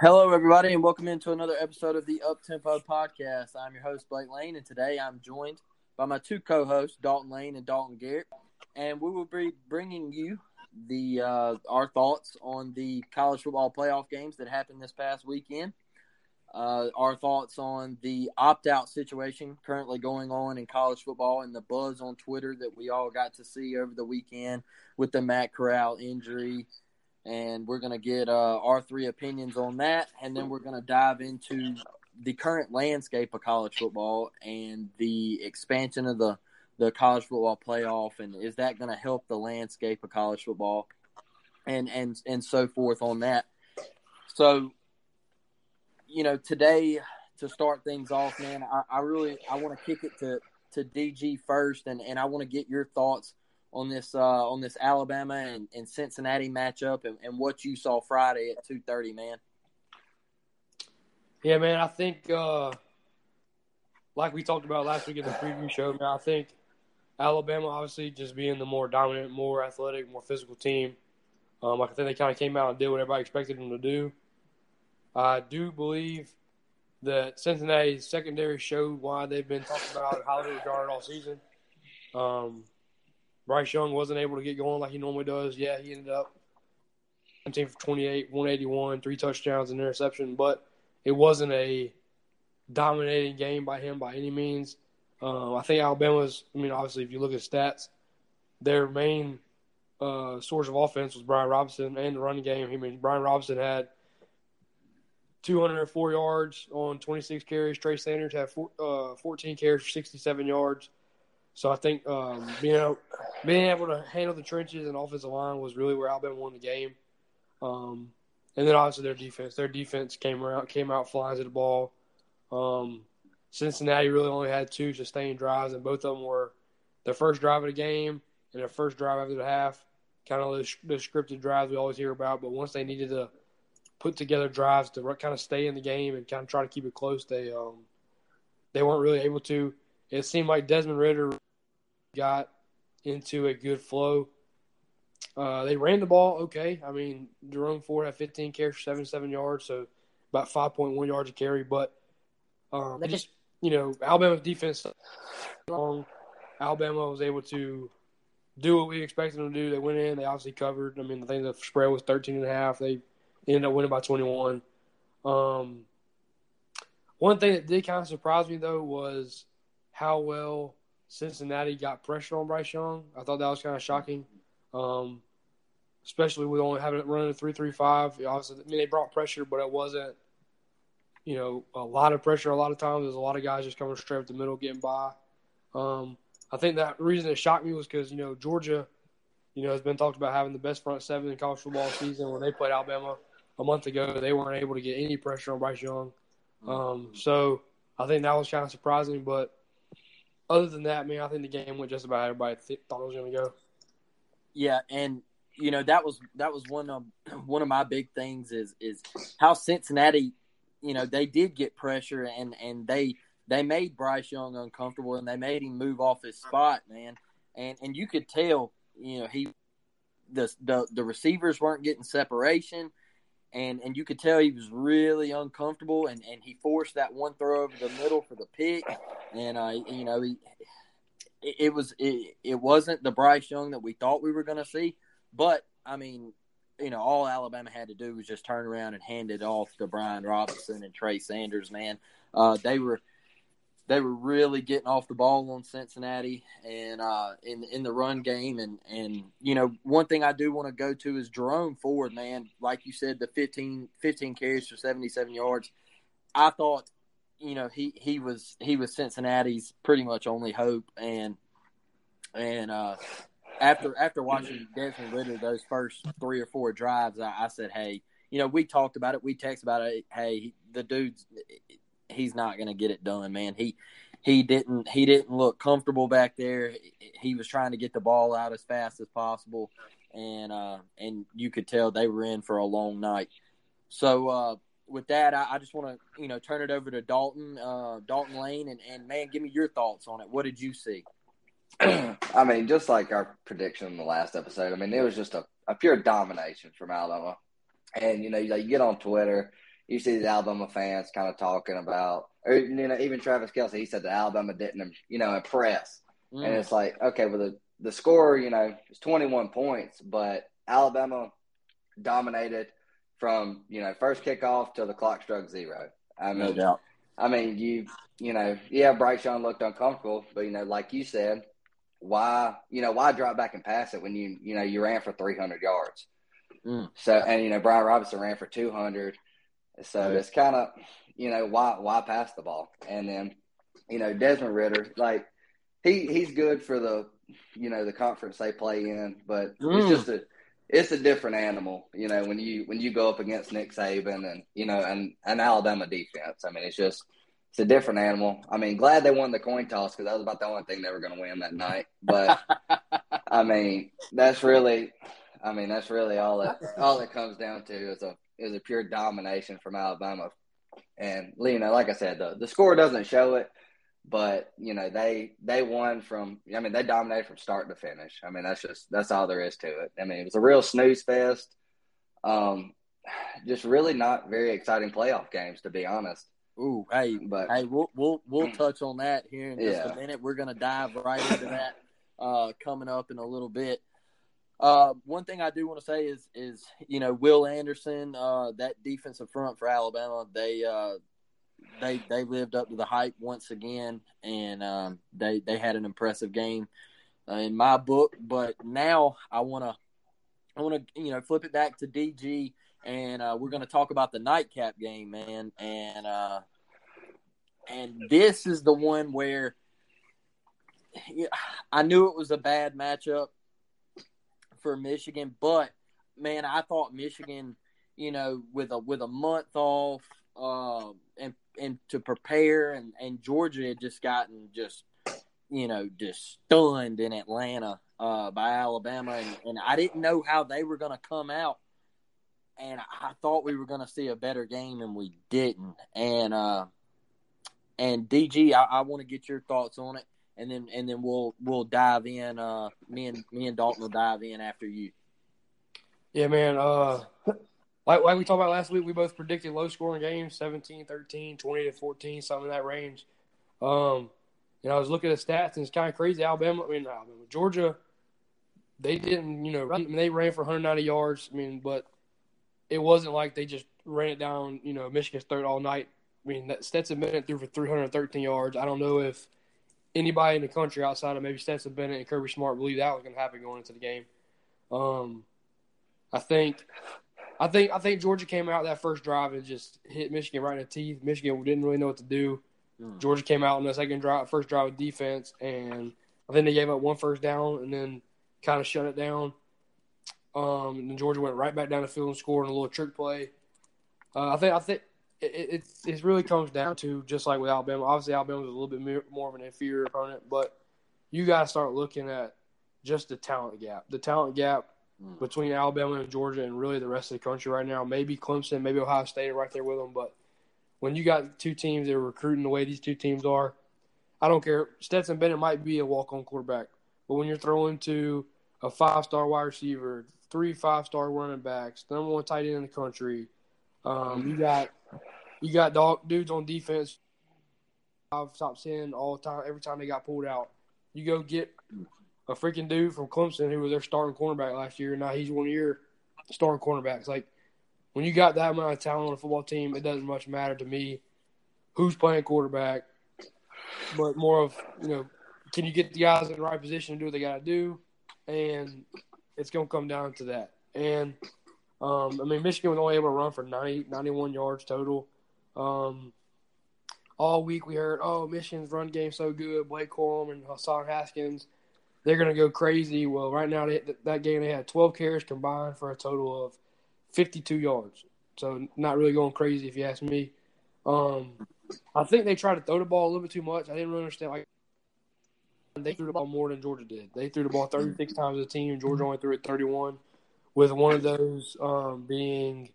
Hello, everybody, and welcome into another episode of the Up Tempo Podcast. I'm your host, Blake Lane, and today I'm joined by my two co-hosts, Dalton Lane and Dalton Garrett, and we will be bringing you the uh, our thoughts on the college football playoff games that happened this past weekend. Uh, our thoughts on the opt-out situation currently going on in college football and the buzz on Twitter that we all got to see over the weekend with the Matt Corral injury and we're going to get uh, our three opinions on that, and then we're going to dive into the current landscape of college football and the expansion of the the college football playoff, and is that going to help the landscape of college football, and and and so forth on that. So, you know, today to start things off, man, I, I really I want to kick it to to DG first, and and I want to get your thoughts on this uh, on this Alabama and, and Cincinnati matchup and, and, what you saw Friday at two thirty, man. Yeah, man. I think uh, like we talked about last week in the preview show, man. I think Alabama, obviously, just being the more dominant, more athletic, more physical team. Um, I think they kind of came out and did what everybody expected them to do. I do believe that Cincinnati's secondary showed why they've been talking about how they regarded all season. Um, Bryce Young wasn't able to get going like he normally does. Yeah, he ended up 17 for 28, 181, three touchdowns and interception, but it wasn't a dominating game by him by any means. Um, I think Alabama's, I mean, obviously, if you look at stats, their main uh, source of offense was Brian Robinson and the running game. I mean, Brian Robinson had 204 yards on 26 carries. Trey Sanders had four, uh, 14 carries for 67 yards. So I think um, being able, being able to handle the trenches and offensive line was really where Alabama won the game. Um, and then obviously their defense. Their defense came around, came out flying to the ball. Um, Cincinnati really only had two sustained drives, and both of them were their first drive of the game and their first drive after the half. Kind of the, scripted drives we always hear about, but once they needed to put together drives to kind of stay in the game and kind of try to keep it close, they um, they weren't really able to. It seemed like Desmond Ridder got into a good flow. Uh, they ran the ball okay. I mean, Jerome Ford had 15 carries for 77 yards, so about 5.1 yards a carry. But um, just you know, Alabama's defense long. Alabama was able to do what we expected them to do. They went in. They obviously covered. I mean, I think the spread was 13 and a half. They ended up winning by 21. Um, one thing that did kind of surprise me though was how well Cincinnati got pressure on Bryce Young. I thought that was kind of shocking, um, especially with only having it running a three three five. Obviously, I mean they brought pressure, but it wasn't, you know, a lot of pressure. A lot of times, there's a lot of guys just coming straight up the middle, getting by. Um, I think that reason it shocked me was because you know Georgia, you know, has been talked about having the best front seven in college football season. When they played Alabama a month ago, they weren't able to get any pressure on Bryce Young. Um, so I think that was kind of surprising, but other than that, man, I think the game went just about everybody th- thought it was going to go. Yeah, and you know that was that was one of one of my big things is is how Cincinnati, you know, they did get pressure and and they they made Bryce Young uncomfortable and they made him move off his spot, man. And and you could tell, you know, he the the the receivers weren't getting separation and and you could tell he was really uncomfortable and and he forced that one throw over the middle for the pick. And uh you know he it, it was it, it wasn't the Bryce Young that we thought we were going to see. But I mean you know all Alabama had to do was just turn around and hand it off to Brian Robinson and Trey Sanders man. Uh they were they were really getting off the ball on Cincinnati and uh, in in the run game. And and you know one thing I do want to go to is Jerome Ford man. Like you said the 15, 15 carries for 77 yards. I thought you know he he was he was Cincinnati's pretty much only hope. And and uh, after after watching Desmond Ridder those first three or four drives I, I said hey you know we talked about it. We texted about it. Hey the dude's he's not going to get it done, man. He he didn't he didn't look comfortable back there. He was trying to get the ball out as fast as possible, and uh, and you could tell they were in for a long night. So uh, with that, I, I just want to you know turn it over to Dalton uh, Dalton Lane, and, and man, give me your thoughts on it. What did you see? I mean, just like our prediction in the last episode, I mean, it was just a, a pure domination from Alabama. And, you know, you, you get on Twitter you see the Alabama fans kind of talking about, or you know, even Travis Kelce, he said that Alabama didn't, you know, impress, mm. and it's like, okay, well the the score, you know, is 21 points, but Alabama dominated from you know first kickoff till the clock struck zero. I mean, no doubt. I mean, you you know, yeah, Bryce Young looked uncomfortable, but you know, like you said, why you know why drop back and pass it when you you know you ran for 300 yards. Mm. So and you know Brian Robinson ran for 200. So mm. it's kind of you know why why pass the ball and then you know Desmond Ridder, like he he's good for the you know the conference they play in, but mm. it's just a it's a different animal, you know, when you when you go up against Nick Saban and you know and an Alabama defense. I mean, it's just it's a different animal. I mean, glad they won the coin toss because that was about the only thing they were going to win that night. But I mean, that's really, I mean, that's really all it all it comes down to is a is a pure domination from Alabama. And you know, like I said, the the score doesn't show it, but you know they they won from i mean they dominated from start to finish i mean that's just that's all there is to it i mean it was a real snooze fest um just really not very exciting playoff games to be honest Ooh, hey, but hey, we'll we'll we'll touch on that here in just yeah. a minute. We're gonna dive right into that uh, coming up in a little bit. Uh, one thing I do want to say is is you know Will Anderson, uh, that defensive front for Alabama, they uh, they they lived up to the hype once again, and um, they they had an impressive game uh, in my book. But now I want to I want to you know flip it back to DG, and uh, we're going to talk about the nightcap game, man, and and this is the one where I knew it was a bad matchup for Michigan, but man, I thought Michigan, you know, with a with a month off, uh, and and to prepare, and and Georgia had just gotten just you know just stunned in Atlanta uh, by Alabama, and, and I didn't know how they were going to come out, and I thought we were going to see a better game, and we didn't, and uh, and DG, I, I want to get your thoughts on it, and then and then we'll we'll dive in. Uh, me and me and Dalton will dive in after you. Yeah, man. Uh, like, like we talked about last week, we both predicted low scoring games 17, 13, 20 to 14, something in that range. Um, and I was looking at stats, and it's kind of crazy. Alabama, I mean, Alabama, Georgia, they didn't, you know, I mean, they ran for 190 yards. I mean, but it wasn't like they just ran it down, you know, Michigan's third all night. I mean, that Stetson Bennett threw for 313 yards. I don't know if anybody in the country outside of maybe Stetson Bennett and Kirby Smart believed that was going to happen going into the game. Um, I think I think I think Georgia came out that first drive and just hit Michigan right in the teeth. Michigan didn't really know what to do. Mm. Georgia came out in the second drive, first drive of defense, and I think they gave up one first down and then kind of shut it down. Um, and then Georgia went right back down the field and scored in a little trick play. Uh, I think I think it, it, it really comes down to just like with Alabama. Obviously, Alabama was a little bit more of an inferior opponent, but you got to start looking at just the talent gap. The talent gap mm. between Alabama and Georgia and really the rest of the country right now. Maybe Clemson, maybe Ohio State are right there with them. But when you got two teams that are recruiting the way these two teams are, I don't care. Stetson Bennett might be a walk on quarterback, but when you're throwing to a five star wide receiver, three five star running backs, number one tight end in the country, um, you got you got dog dudes on defense. I've stopped seeing all the time. Every time they got pulled out, you go get a freaking dude from Clemson who was their starting cornerback last year. And now he's one of your starting cornerbacks. Like when you got that amount of talent on a football team, it doesn't much matter to me who's playing quarterback, but more of you know, can you get the guys in the right position to do what they got to do, and it's gonna come down to that. And um, I mean, Michigan was only able to run for 90, 91 yards total. Um, all week we heard, oh, Michigan's run game so good. Blake Corum and Hassan Haskins they're going to go crazy. Well, right now they, that game they had 12 carries combined for a total of 52 yards. So not really going crazy if you ask me. Um, I think they tried to throw the ball a little bit too much. I didn't really understand. Like they threw the ball more than Georgia did. They threw the ball 36 times as a team. Georgia only threw it 31, with one of those um, being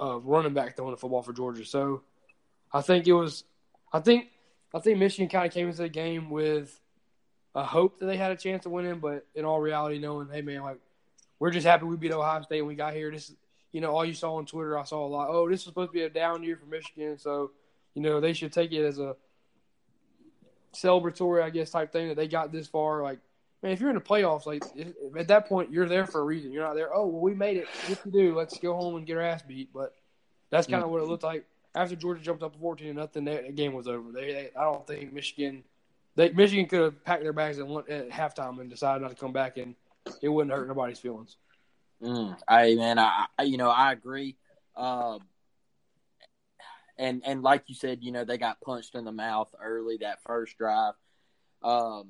uh, running back throwing the football for Georgia. So I think it was. I think I think Michigan kind of came into the game with a hope that they had a chance of winning, but in all reality, knowing, hey man, like we're just happy we beat Ohio State and we got here. This, you know, all you saw on Twitter, I saw a lot. Oh, this is supposed to be a down year for Michigan, so you know they should take it as a celebratory, I guess, type thing that they got this far. Like, man, if you're in the playoffs, like at that point, you're there for a reason. You're not there. Oh, well, we made it. What to do? Let's go home and get our ass beat. But that's kind of what it looked like after Georgia jumped up 14 to nothing. That game was over. They, they, I don't think Michigan, they, Michigan could have packed their bags at, one, at halftime and decided not to come back, and it wouldn't hurt nobody's feelings. Mm, I man, I, I you know I agree. Uh, and and like you said, you know they got punched in the mouth early that first drive, um,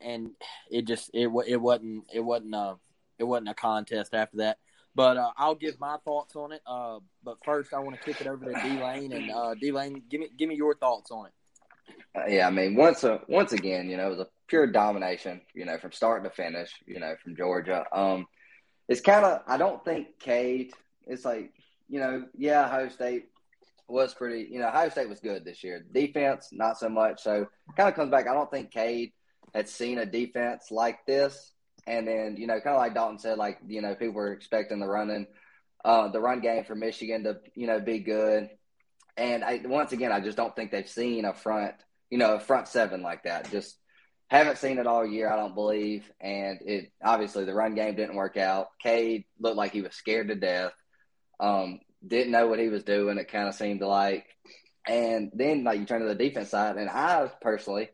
and it just it it wasn't it wasn't a it wasn't a contest after that. But uh, I'll give my thoughts on it. Uh, but first, I want to kick it over to D Lane and uh, D Lane, give me give me your thoughts on it. Uh, yeah, I mean, once a, once again, you know, it was a pure domination. You know, from start to finish. You know, from Georgia. Um, it's kind of I don't think Cade. It's like you know, yeah, Ohio State was pretty. You know, Ohio State was good this year. Defense, not so much. So, kind of comes back. I don't think Cade had seen a defense like this. And then, you know, kind of like Dalton said, like, you know, people were expecting the running, uh, the run game for Michigan to, you know, be good. And I, once again, I just don't think they've seen a front, you know, a front seven like that. Just haven't seen it all year, I don't believe. And it obviously the run game didn't work out. Cade looked like he was scared to death. Um, didn't know what he was doing. It kind of seemed like, and then like you turn to the defense side, and I personally,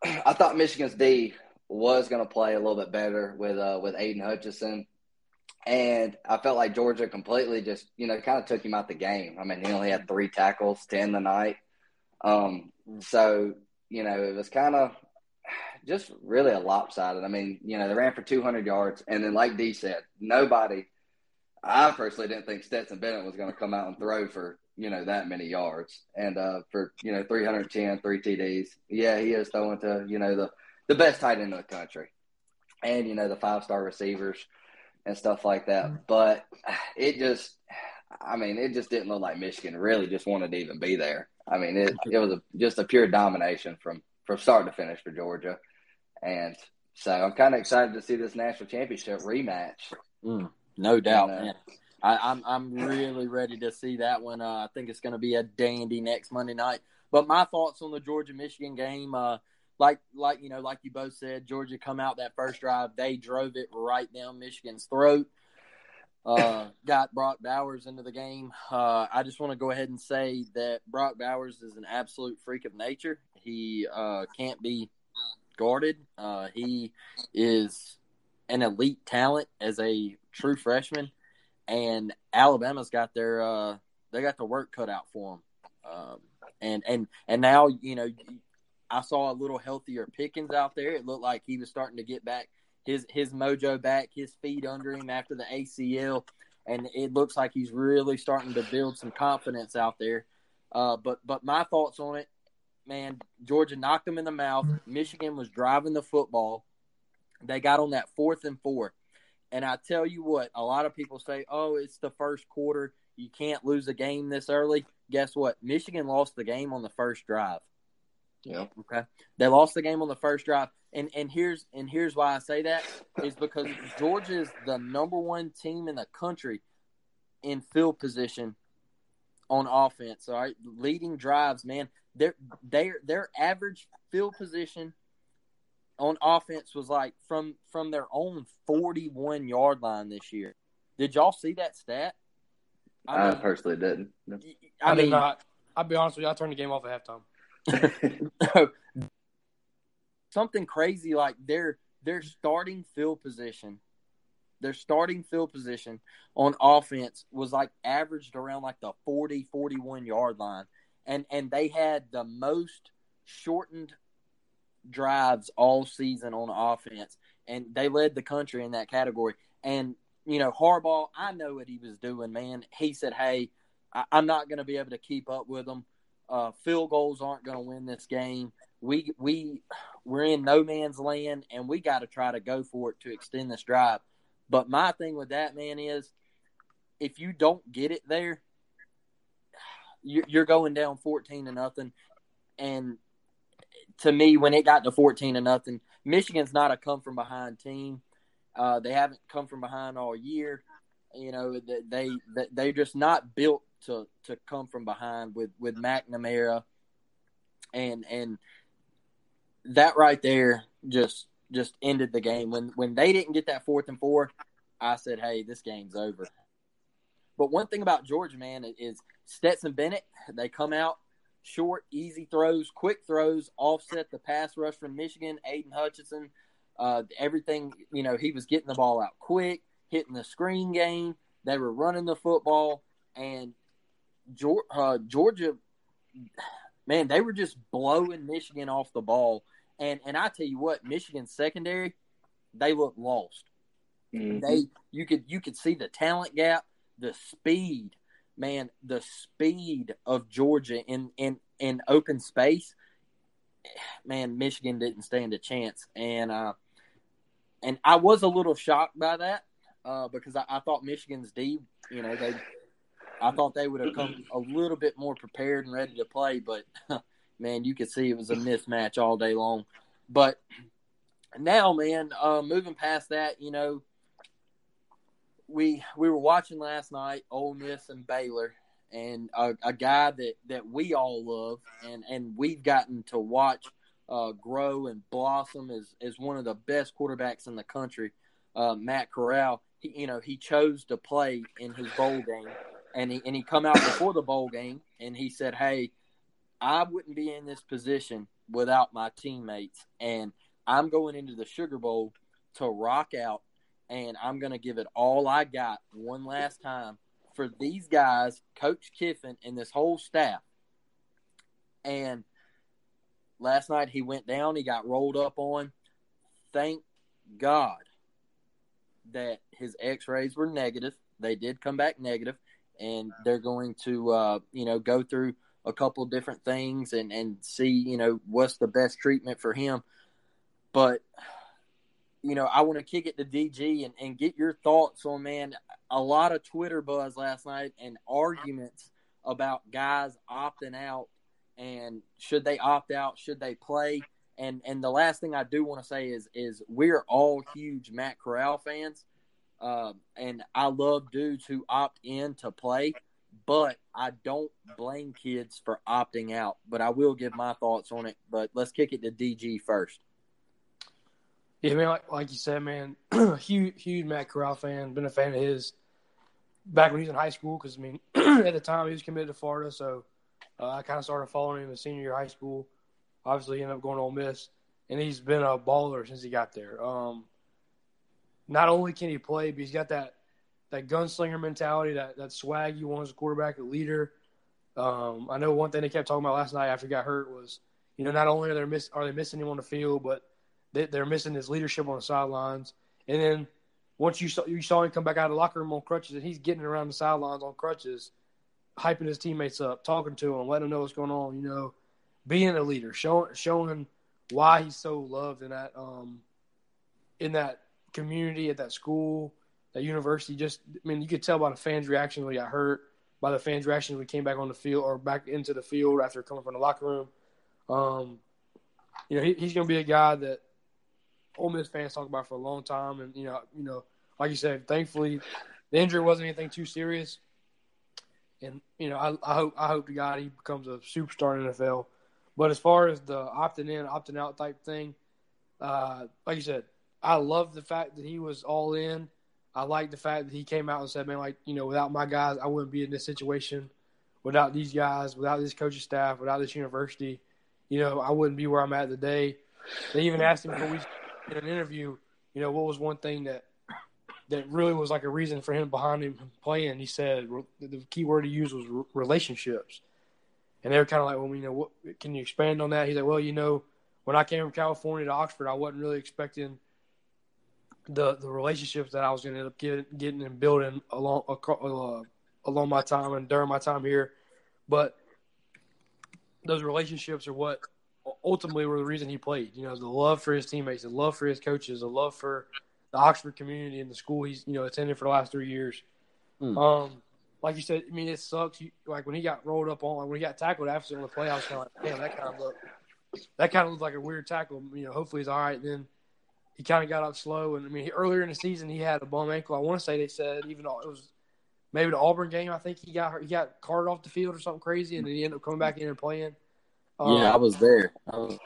I thought Michigan's D was going to play a little bit better with uh, with Aidan Hutchinson, and I felt like Georgia completely just you know kind of took him out the game. I mean, he only had three tackles to end the night, um, so you know it was kind of just really a lopsided. I mean, you know, they ran for 200 yards, and then like D said, nobody I personally didn't think Stetson Bennett was going to come out and throw for you know that many yards and uh, for you know 310 three TDs. Yeah, he is throwing to you know the the best tight end in the country, and you know the five star receivers and stuff like that. Mm-hmm. But it just, I mean, it just didn't look like Michigan really just wanted to even be there. I mean, it it was a, just a pure domination from from start to finish for Georgia, and so I'm kind of excited to see this national championship rematch. Mm. No doubt, man. I, am I'm, I'm really ready to see that one. Uh, I think it's going to be a dandy next Monday night. But my thoughts on the Georgia Michigan game, uh, like like you know, like you both said, Georgia come out that first drive, they drove it right down Michigan's throat. Uh, got Brock Bowers into the game. Uh, I just want to go ahead and say that Brock Bowers is an absolute freak of nature. He uh, can't be guarded. Uh, he is an elite talent as a true freshman, and Alabama's got their uh, they got the work cut out for them. Um, and and and now you know I saw a little healthier Pickens out there. It looked like he was starting to get back his his mojo back, his feet under him after the ACL, and it looks like he's really starting to build some confidence out there. Uh, but but my thoughts on it, man, Georgia knocked them in the mouth. Michigan was driving the football. They got on that fourth and four. And I tell you what, a lot of people say, oh, it's the first quarter. You can't lose a game this early. Guess what? Michigan lost the game on the first drive. Yeah. Okay. They lost the game on the first drive. And and here's and here's why I say that is because Georgia is the number one team in the country in field position on offense. All right. Leading drives, man. Their their their average field position on offense was like from from their own 41 yard line this year. Did y'all see that stat? I, mean, personally didn't. I, I mean, did not. I'll be honest with you. I turned the game off at halftime. Something crazy like their their starting field position, their starting field position on offense was like averaged around like the 40 41 yard line, and and they had the most shortened drives all season on offense, and they led the country in that category. And you know, Harbaugh, I know what he was doing, man. He said, "Hey, I- am not going to be able to keep up with them. Uh, field goals aren't going to win this game. We we we're in no man's land, and we got to try to go for it to extend this drive." But my thing with that man is, if you don't get it there, you're going down fourteen to nothing, and to me, when it got to 14 to nothing, Michigan's not a come from behind team. Uh, they haven't come from behind all year. You know, they they they're just not built to to come from behind with with McNamara, and and that right there just just ended the game. When when they didn't get that fourth and four, I said, "Hey, this game's over." But one thing about Georgia, man, is Stetson Bennett. They come out short, easy throws, quick throws, offset the pass rush from Michigan. Aidan Hutchinson, uh, everything you know, he was getting the ball out quick, hitting the screen game. They were running the football, and uh, Georgia, man, they were just blowing Michigan off the ball. And and I tell you what, Michigan's secondary, they look lost. Mm-hmm. They you could you could see the talent gap the speed, man, the speed of Georgia in in in open space, man, Michigan didn't stand a chance, and uh, and I was a little shocked by that uh, because I, I thought Michigan's D, you know, they, I thought they would have come a little bit more prepared and ready to play, but man, you could see it was a mismatch all day long. But now, man, uh, moving past that, you know, we we were watching last night Ole Miss and Baylor, and a, a guy that that we all love, and and we've gotten to watch uh, grow and blossom as as one of the best quarterbacks in the country. Uh, Matt Corral, he, you know, he chose to play in his bowl game, and he and he come out before the bowl game, and he said, "Hey, I wouldn't be in this position without my teammates, and I'm going into the Sugar Bowl to rock out and I'm going to give it all I got one last time for these guys, Coach Kiffin, and this whole staff. And last night he went down, he got rolled up on. Thank God that his x rays were negative. They did come back negative, and they're going to, uh, you know, go through a couple different things and, and see, you know, what's the best treatment for him. But you know, I want to kick it to DG and, and get your thoughts on, man, a lot of Twitter buzz last night and arguments about guys opting out and should they opt out, should they play? And and the last thing I do want to say is is we're all huge Matt Corral fans, uh, and I love dudes who opt in to play, but I don't blame kids for opting out. But I will give my thoughts on it. But let's kick it to DG first. Yeah, man, like, like you said, man, huge, huge Matt Corral fan. Been a fan of his back when he was in high school because I mean, at the time he was committed to Florida, so uh, I kind of started following him in senior year of high school. Obviously, he ended up going to Ole Miss, and he's been a baller since he got there. Um, not only can he play, but he's got that that gunslinger mentality, that that swag you want as a quarterback, a leader. Um, I know one thing they kept talking about last night after he got hurt was, you know, not only are they miss are they missing him on the field, but they, are missing his leadership on the sidelines. And then once you saw you saw him come back out of the locker room on crutches, and he's getting around the sidelines on crutches, hyping his teammates up, talking to them, letting them know what's going on. You know, being a leader, showing showing why he's so loved in that um in that community at that school, that university. Just I mean, you could tell by the fans' reaction when he got hurt, by the fans' reaction when he came back on the field or back into the field after coming from the locker room. Um, you know, he, he's going to be a guy that Ole Miss fans talk about for a long time, and you know, you know, like you said, thankfully the injury wasn't anything too serious, and you know, I, I hope I hope to God he becomes a superstar in the NFL. But as far as the opting in, opting out type thing, uh, like you said, I love the fact that he was all in. I like the fact that he came out and said, "Man, like you know, without my guys, I wouldn't be in this situation. Without these guys, without this coaching staff, without this university, you know, I wouldn't be where I'm at today." They even asked him before we in an interview, you know, what was one thing that that really was like a reason for him behind him playing? He said the key word he used was relationships, and they were kind of like, well, you know, what can you expand on that? He's like, well, you know, when I came from California to Oxford, I wasn't really expecting the the relationships that I was going to end up getting, getting and building along uh, along my time and during my time here, but those relationships are what ultimately were the reason he played. You know, the love for his teammates, the love for his coaches, the love for the Oxford community and the school he's you know attended for the last three years. Mm. Um, like you said, I mean, it sucks. You, like when he got rolled up on, like when he got tackled after on the play, I was kind of like, damn, that kind of looked, that kind of looked like a weird tackle. You know, hopefully he's all right. Then he kind of got up slow. And I mean, earlier in the season, he had a bum ankle. I want to say they said even though it was maybe the Auburn game. I think he got he got carted off the field or something crazy, and then he ended up coming back in and playing. Um, yeah, I was there. I was...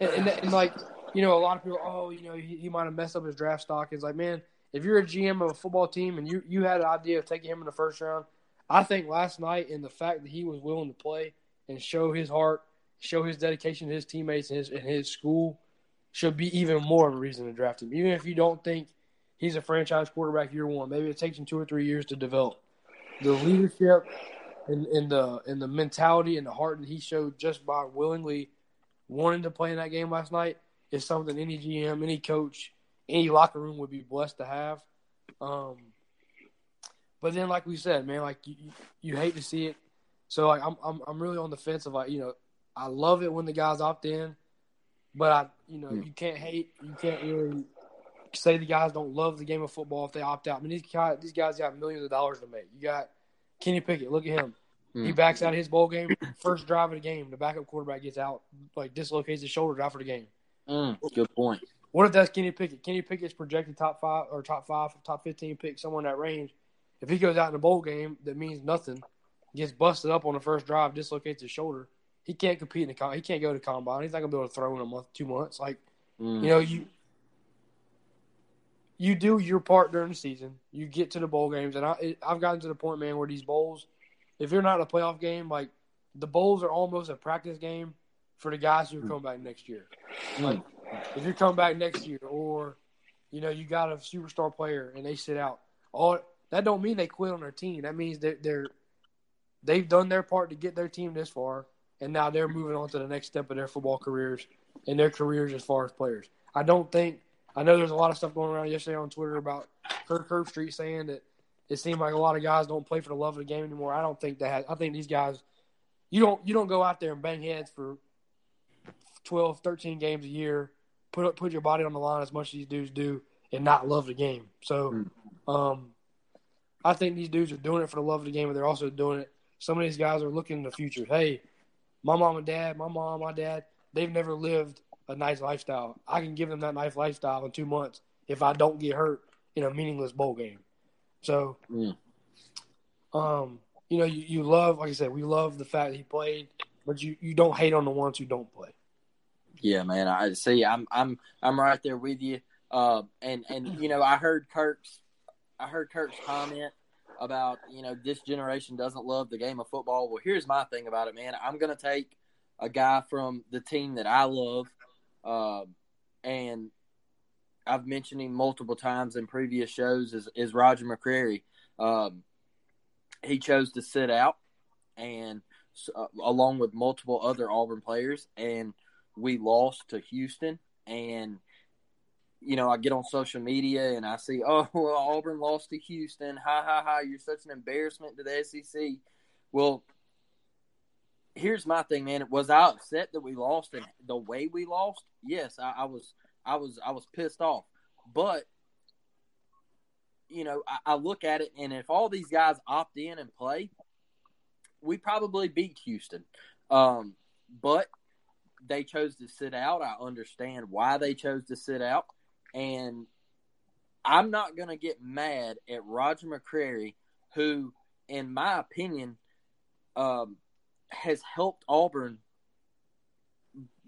And, and, and, like you know, a lot of people, oh, you know, he, he might have messed up his draft stock. It's like, man, if you're a GM of a football team and you you had an idea of taking him in the first round, I think last night and the fact that he was willing to play and show his heart, show his dedication to his teammates and his and his school should be even more of a reason to draft him. Even if you don't think he's a franchise quarterback year one, maybe it takes him two or three years to develop. The leadership and, and the in the mentality and the heart that he showed just by willingly wanting to play in that game last night is something any GM, any coach, any locker room would be blessed to have. Um, but then, like we said, man, like you, you hate to see it. So like I'm I'm I'm really on the fence of like you know I love it when the guys opt in, but I you know you can't hate you can't really say the guys don't love the game of football if they opt out. I mean these guys these guys got millions of dollars to make. You got Kenny Pickett, look at him. Mm. He backs out of his bowl game, first drive of the game. The backup quarterback gets out, like dislocates his shoulder out for the game. Mm, good point. What if that's Kenny Pickett? Kenny Pickett's projected top five or top five, top fifteen pick, somewhere in that range. If he goes out in a bowl game, that means nothing. Gets busted up on the first drive, dislocates his shoulder. He can't compete in the con- he can't go to combine. He's not gonna be able to throw in a month, two months. Like mm. you know, you you do your part during the season. You get to the bowl games, and I I've gotten to the point, man, where these bowls, if you're not a playoff game, like the bowls are almost a practice game for the guys who come back next year. Like if you come back next year, or you know you got a superstar player and they sit out, all that don't mean they quit on their team. That means they're, they're they've done their part to get their team this far, and now they're moving on to the next step of their football careers and their careers as far as players. I don't think I know there's a lot of stuff going around yesterday on Twitter about Kirk Herbstreit saying that it seemed like a lot of guys don't play for the love of the game anymore. I don't think that. I think these guys, you don't you don't go out there and bang heads for 12, 13 games a year, put put your body on the line as much as these dudes do, and not love the game. So, hmm. um, I think these dudes are doing it for the love of the game, but they're also doing it. Some of these guys are looking in the future. Hey, my mom and dad, my mom, my dad, they've never lived a nice lifestyle. I can give them that nice lifestyle in two months if I don't get hurt in a meaningless bowl game. So, mm. um, you know, you, you love, like I said, we love the fact that he played, but you, you don't hate on the ones who don't play. Yeah, man. I see. I'm I'm I'm right there with you. Uh, and and you know, I heard Kirk's I heard Kirk's comment about you know this generation doesn't love the game of football. Well, here's my thing about it, man. I'm gonna take a guy from the team that I love uh, and I've mentioned him multiple times in previous shows is, is Roger McCreary. Um, he chose to sit out, and uh, along with multiple other Auburn players, and we lost to Houston. And you know, I get on social media and I see, oh, well, Auburn lost to Houston. Ha ha ha! You're such an embarrassment to the SEC. Well, here's my thing, man. Was I upset that we lost and the way we lost? Yes, I, I was. I was. I was pissed off. But you know, I, I, look at it, and if all these guys opt in and play, we probably beat Houston. Um, but they chose to sit out. I understand why they chose to sit out, and I'm not going to get mad at Roger McCreary, who, in my opinion, um, has helped Auburn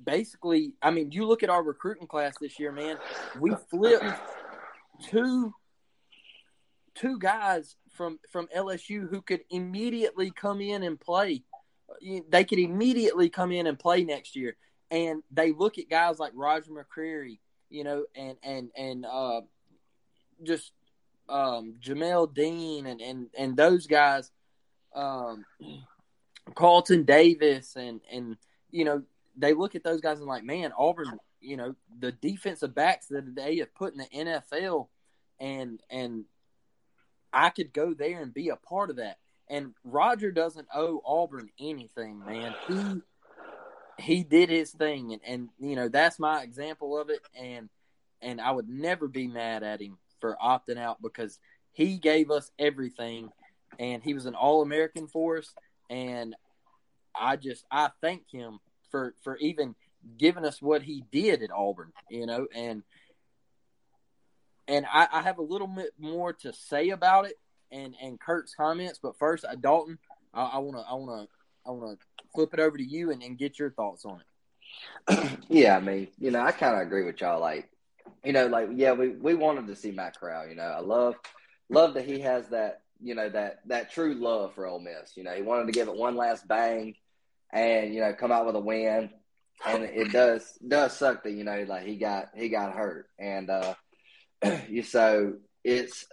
basically I mean, you look at our recruiting class this year, man, we flipped two two guys from from LSU who could immediately come in and play. They could immediately come in and play next year. And they look at guys like Roger McCreary, you know, and and and uh, just um, Jamel Dean and and and those guys. Um, Carlton Davis and and you know they look at those guys and like, man, Auburn, you know, the defensive backs that they have put in the NFL, and and I could go there and be a part of that. And Roger doesn't owe Auburn anything, man. He he did his thing, and and you know that's my example of it. And and I would never be mad at him for opting out because he gave us everything, and he was an All American for us and I just I thank him for for even giving us what he did at Auburn, you know, and and I, I, have a little bit more to say about it and and Kurt's comments. But first, uh, Dalton, I want to I want to I want to flip it over to you and, and get your thoughts on it. yeah, I mean, you know, I kind of agree with y'all. Like, you know, like yeah, we we wanted to see Matt Corral. You know, I love love that he has that you know that that true love for Ole Miss. You know, he wanted to give it one last bang and you know come out with a win. And it does does suck that you know like he got he got hurt and uh you so it's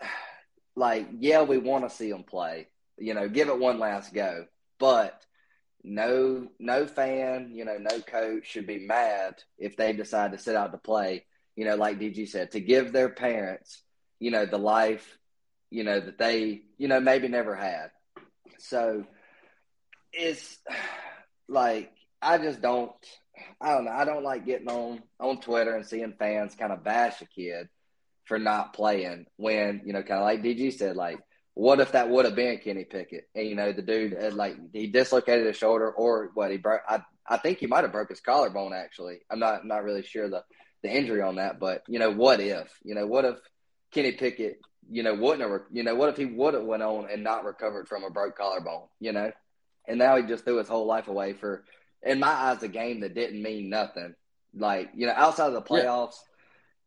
like yeah we want to see him play you know give it one last go but no no fan you know no coach should be mad if they decide to sit out to play you know like dg said to give their parents you know the life you know that they you know maybe never had. So it's like i just don't i don't know. I don't like getting on on twitter and seeing fans kind of bash a kid for not playing when you know kind of like dg said like what if that would have been kenny pickett? And you know the dude had, like he dislocated his shoulder or what he broke i i think he might have broke his collarbone actually. I'm not not really sure the the injury on that but you know what if you know what if kenny pickett you know, wouldn't have, you know, what if he would have went on and not recovered from a broke collarbone, you know? And now he just threw his whole life away for, in my eyes, a game that didn't mean nothing. Like, you know, outside of the playoffs,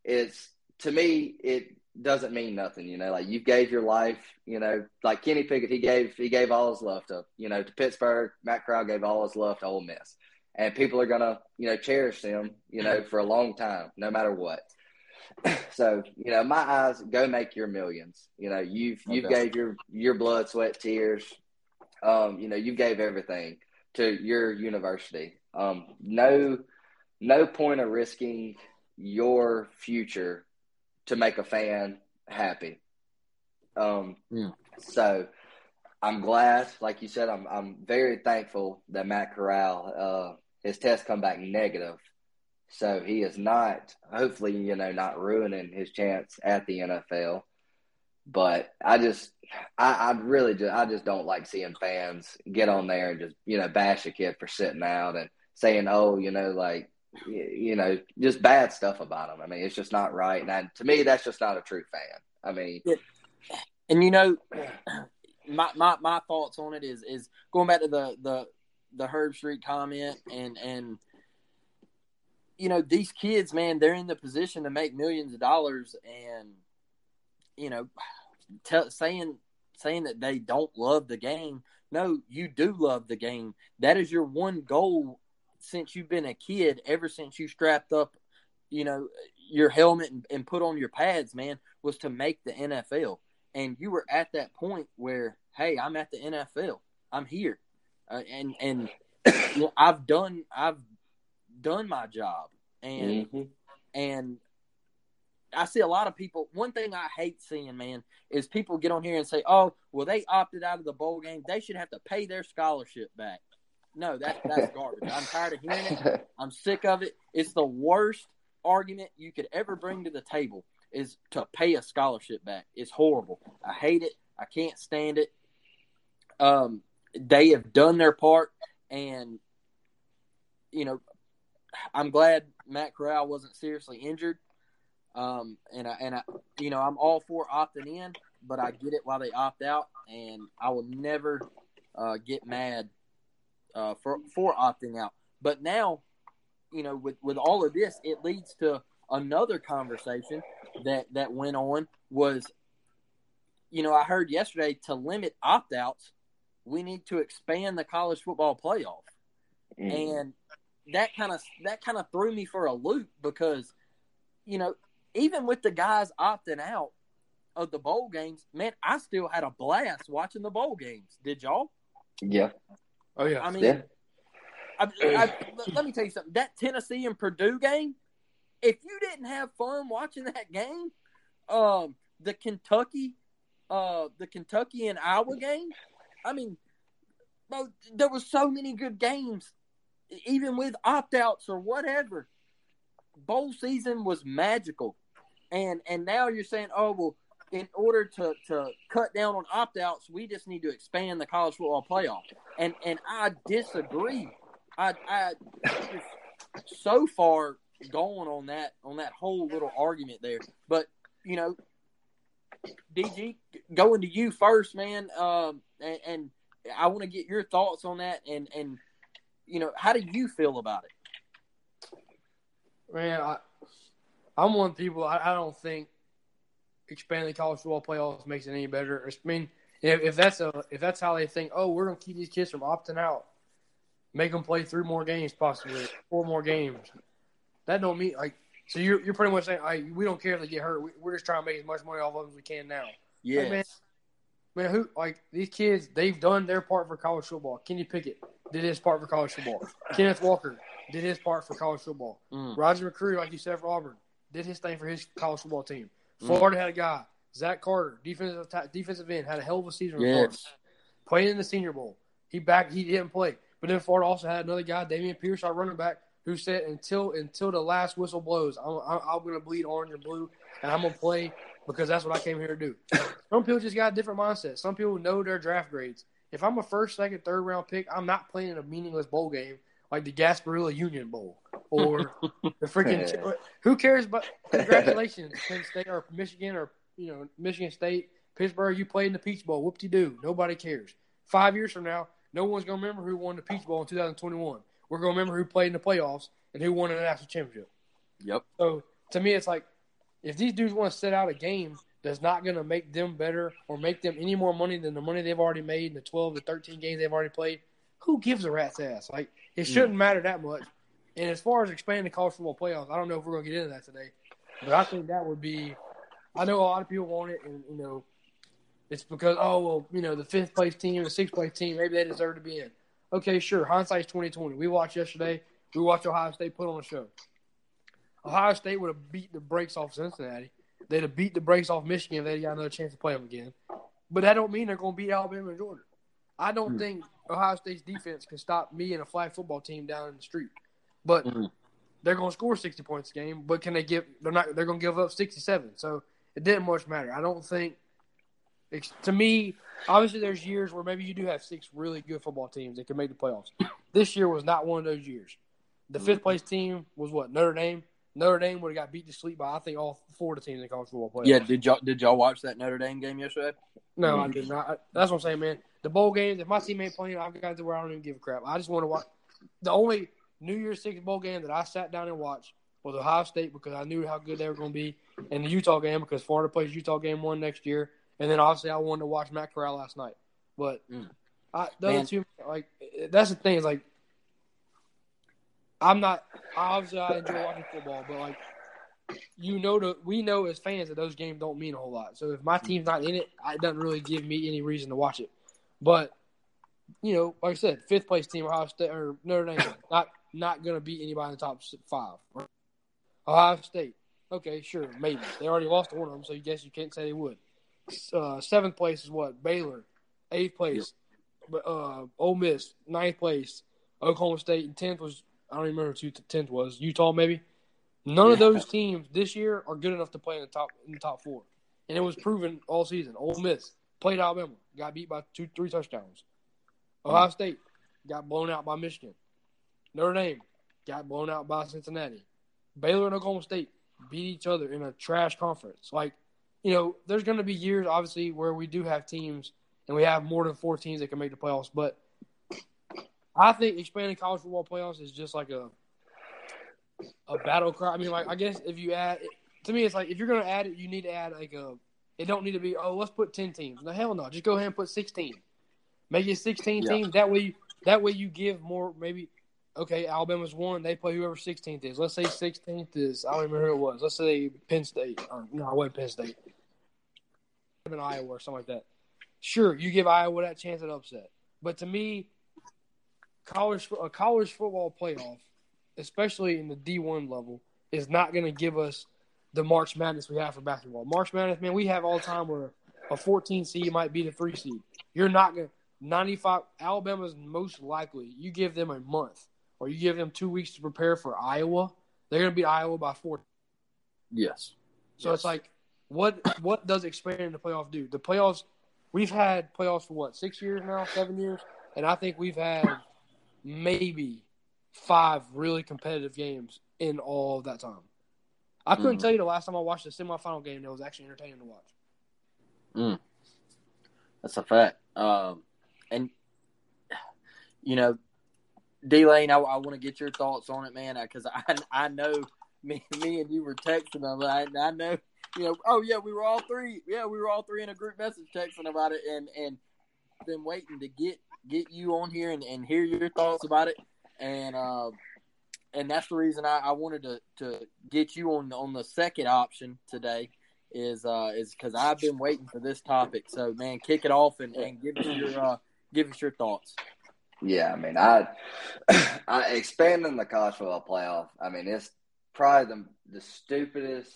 yeah. it's, to me, it doesn't mean nothing, you know, like you gave your life, you know, like Kenny Pickett, he gave, he gave all his love to, you know, to Pittsburgh. Matt Corral gave all his love to Ole Miss. And people are going to, you know, cherish him, you mm-hmm. know, for a long time, no matter what. so you know my eyes go make your millions. You know you've you. okay. gave your your blood sweat tears. Um you know you gave everything to your university. Um no no point of risking your future to make a fan happy. Um yeah. so i'm glad like you said i'm i'm very thankful that matt corral uh his test come back negative so he is not, hopefully, you know, not ruining his chance at the NFL. But I just, I, I really just, I just don't like seeing fans get on there and just, you know, bash a kid for sitting out and saying, oh, you know, like, you know, just bad stuff about him. I mean, it's just not right. And to me, that's just not a true fan. I mean, and you know, my, my, my thoughts on it is, is going back to the, the, the Herbstreit comment and, and, you know, these kids, man, they're in the position to make millions of dollars, and you know, tell, saying saying that they don't love the game. No, you do love the game. That is your one goal since you've been a kid. Ever since you strapped up, you know, your helmet and, and put on your pads, man, was to make the NFL. And you were at that point where, hey, I'm at the NFL. I'm here, uh, and and you know, I've done I've done my job and mm-hmm. and I see a lot of people. One thing I hate seeing, man, is people get on here and say, "Oh, well, they opted out of the bowl game. They should have to pay their scholarship back." No, that that's garbage. I'm tired of hearing it. I'm sick of it. It's the worst argument you could ever bring to the table is to pay a scholarship back. It's horrible. I hate it. I can't stand it. Um, they have done their part, and you know, I'm glad Matt Corral wasn't seriously injured. Um, and I, and I, you know, I'm all for opting in, but I get it while they opt out, and I will never uh, get mad uh, for for opting out. But now, you know, with with all of this, it leads to another conversation that that went on was, you know, I heard yesterday to limit opt outs, we need to expand the college football playoff, mm. and that kind of that kind of threw me for a loop because you know even with the guys opting out of the bowl games, man, I still had a blast watching the bowl games. Did y'all? Yeah. Oh yeah. I mean, yeah. I, I, let me tell you something. That Tennessee and Purdue game, if you didn't have fun watching that game, um, the Kentucky, uh, the Kentucky and Iowa game, I mean, there were so many good games even with opt outs or whatever, bowl season was magical. And and now you're saying, oh well, in order to, to cut down on opt outs, we just need to expand the college football playoff. And and I disagree. I I so far gone on that on that whole little argument there. But you know, DG, going to you first, man. Um, and, and I want to get your thoughts on that, and and you know, how do you feel about it? Man, I, I'm one of the people. I, I don't think expanding the college football playoffs makes it any better. I mean, if, if that's a if that's how they think, oh, we're gonna keep these kids from opting out, make them play three more games, possibly four more games. That don't mean like. So you're you're pretty much saying, we don't care if they get hurt. We, are just trying to make as much money off of them as we can now. Yeah, like, man, who like these kids? They've done their part for college football. Kenny Pickett did his part for college football. Kenneth Walker did his part for college football. Mm. Roger McCreary, like you said for Auburn, did his thing for his college football team. Mm. Florida had a guy, Zach Carter, defensive defensive end, had a hell of a season. Yes. Playing in the Senior Bowl, he back he didn't play, but then Florida also had another guy, Dameon Pierce, our running back, who said until until the last whistle blows, I'm, I'm, I'm going to bleed orange and blue, and I'm going to play because that's what I came here to do. Some people just got a different mindset. Some people know their draft grades. If I'm a first, second, third round pick, I'm not playing in a meaningless bowl game like the Gasparilla Union Bowl or the freaking. who cares? But congratulations, Penn State or Michigan or you know Michigan State, Pittsburgh. You played in the Peach Bowl. Whoop de doo. Nobody cares. Five years from now, no one's gonna remember who won the Peach Bowl in 2021. We're gonna remember who played in the playoffs and who won the national championship. Yep. So to me, it's like if these dudes want to set out a game that's not going to make them better or make them any more money than the money they've already made in the 12 to 13 games they've already played, who gives a rat's ass? Like, it mm. shouldn't matter that much. And as far as expanding the college football playoffs, I don't know if we're going to get into that today, but I think that would be. I know a lot of people want it, and you know, it's because oh well, you know, the fifth place team, the sixth place team, maybe they deserve to be in. Okay, sure. Hindsight's twenty twenty. We watched yesterday. We watched Ohio State put on a show. Ohio State would have beat the brakes off Cincinnati. They'd have beat the brakes off Michigan if they got another chance to play them again. But that don't mean they're going to beat Alabama and Georgia. I don't mm. think Ohio State's defense can stop me and a flag football team down in the street. But mm. they're going to score 60 points a game. But can they give? They're not. They're going to give up 67. So it didn't much matter. I don't think. To me, obviously, there's years where maybe you do have six really good football teams that can make the playoffs. This year was not one of those years. The fifth place team was what Notre Dame. Notre Dame would have got beat to sleep by I think all four of the teams in college football playoffs. Yeah, did y'all did y'all watch that Notre Dame game yesterday? No, I did not. That's what I'm saying, man. The bowl games, if my team ain't playing, I've got to where I don't even give a crap. I just want to watch. The only New Year's Six bowl game that I sat down and watched was Ohio State because I knew how good they were going to be, and the Utah game because Florida plays Utah game one next year, and then obviously I wanted to watch Matt Corral last night. But mm. I, the other two, like that's the thing is like I'm not obviously I enjoy watching football, but like you know the we know as fans that those games don't mean a whole lot. So if my team's not in it, it doesn't really give me any reason to watch it. But you know, like I said, fifth place team Ohio State or Notre Dame not not gonna beat anybody in the top five. Ohio State, okay, sure, maybe they already lost to one of them, so you guess you can't say they would. Uh, seventh place is what Baylor, eighth place, uh, Ole Miss, ninth place, Oklahoma State, and tenth was I don't even remember who tenth was Utah maybe. None yeah. of those teams this year are good enough to play in the top in the top four, and it was proven all season. Ole Miss played Alabama, got beat by two, three touchdowns. Ohio State got blown out by Michigan. Notre Dame got blown out by Cincinnati. Baylor and Oklahoma State beat each other in a trash conference. Like, you know, there's going to be years, obviously, where we do have teams and we have more than four teams that can make the playoffs. But I think expanding college football playoffs is just like a a battle cry. I mean, like I guess if you add to me, it's like if you're going to add it, you need to add like a. It don't need to be oh let's put ten teams. No hell no, just go ahead and put sixteen. Make it sixteen yeah. teams. That way, that way you give more maybe. Okay, Alabama's one. They play whoever 16th is. Let's say 16th is I don't remember who it was. Let's say Penn State. Or, no, I wasn't Penn State. In Iowa or something like that. Sure, you give Iowa that chance at upset. But to me, college a college football playoff, especially in the D one level, is not going to give us the March Madness we have for basketball. March Madness, man, we have all the time where a 14 seed might be the three seed. You're not going to 95. Alabama's most likely. You give them a month or you give them two weeks to prepare for Iowa. They're going to beat Iowa by four. Yes. So yes. it's like, what what does expanding the playoff do? The playoffs, we've had playoffs for what six years now, seven years, and I think we've had maybe five really competitive games in all of that time. I couldn't mm. tell you the last time I watched a semifinal game that was actually entertaining to watch. Mm. That's a fact. Um, and you know, D Lane, I, I want to get your thoughts on it, man, because I I know me me and you were texting them. I, I know, you know. Oh yeah, we were all three. Yeah, we were all three in a group message texting about it, and and been waiting to get get you on here and, and hear your thoughts about it. And uh, and that's the reason I, I wanted to, to get you on on the second option today is uh is because I've been waiting for this topic. So man, kick it off and, and give us your uh give us your thoughts. Yeah, I mean, I, I expanding the college football playoff. I mean, it's probably the the stupidest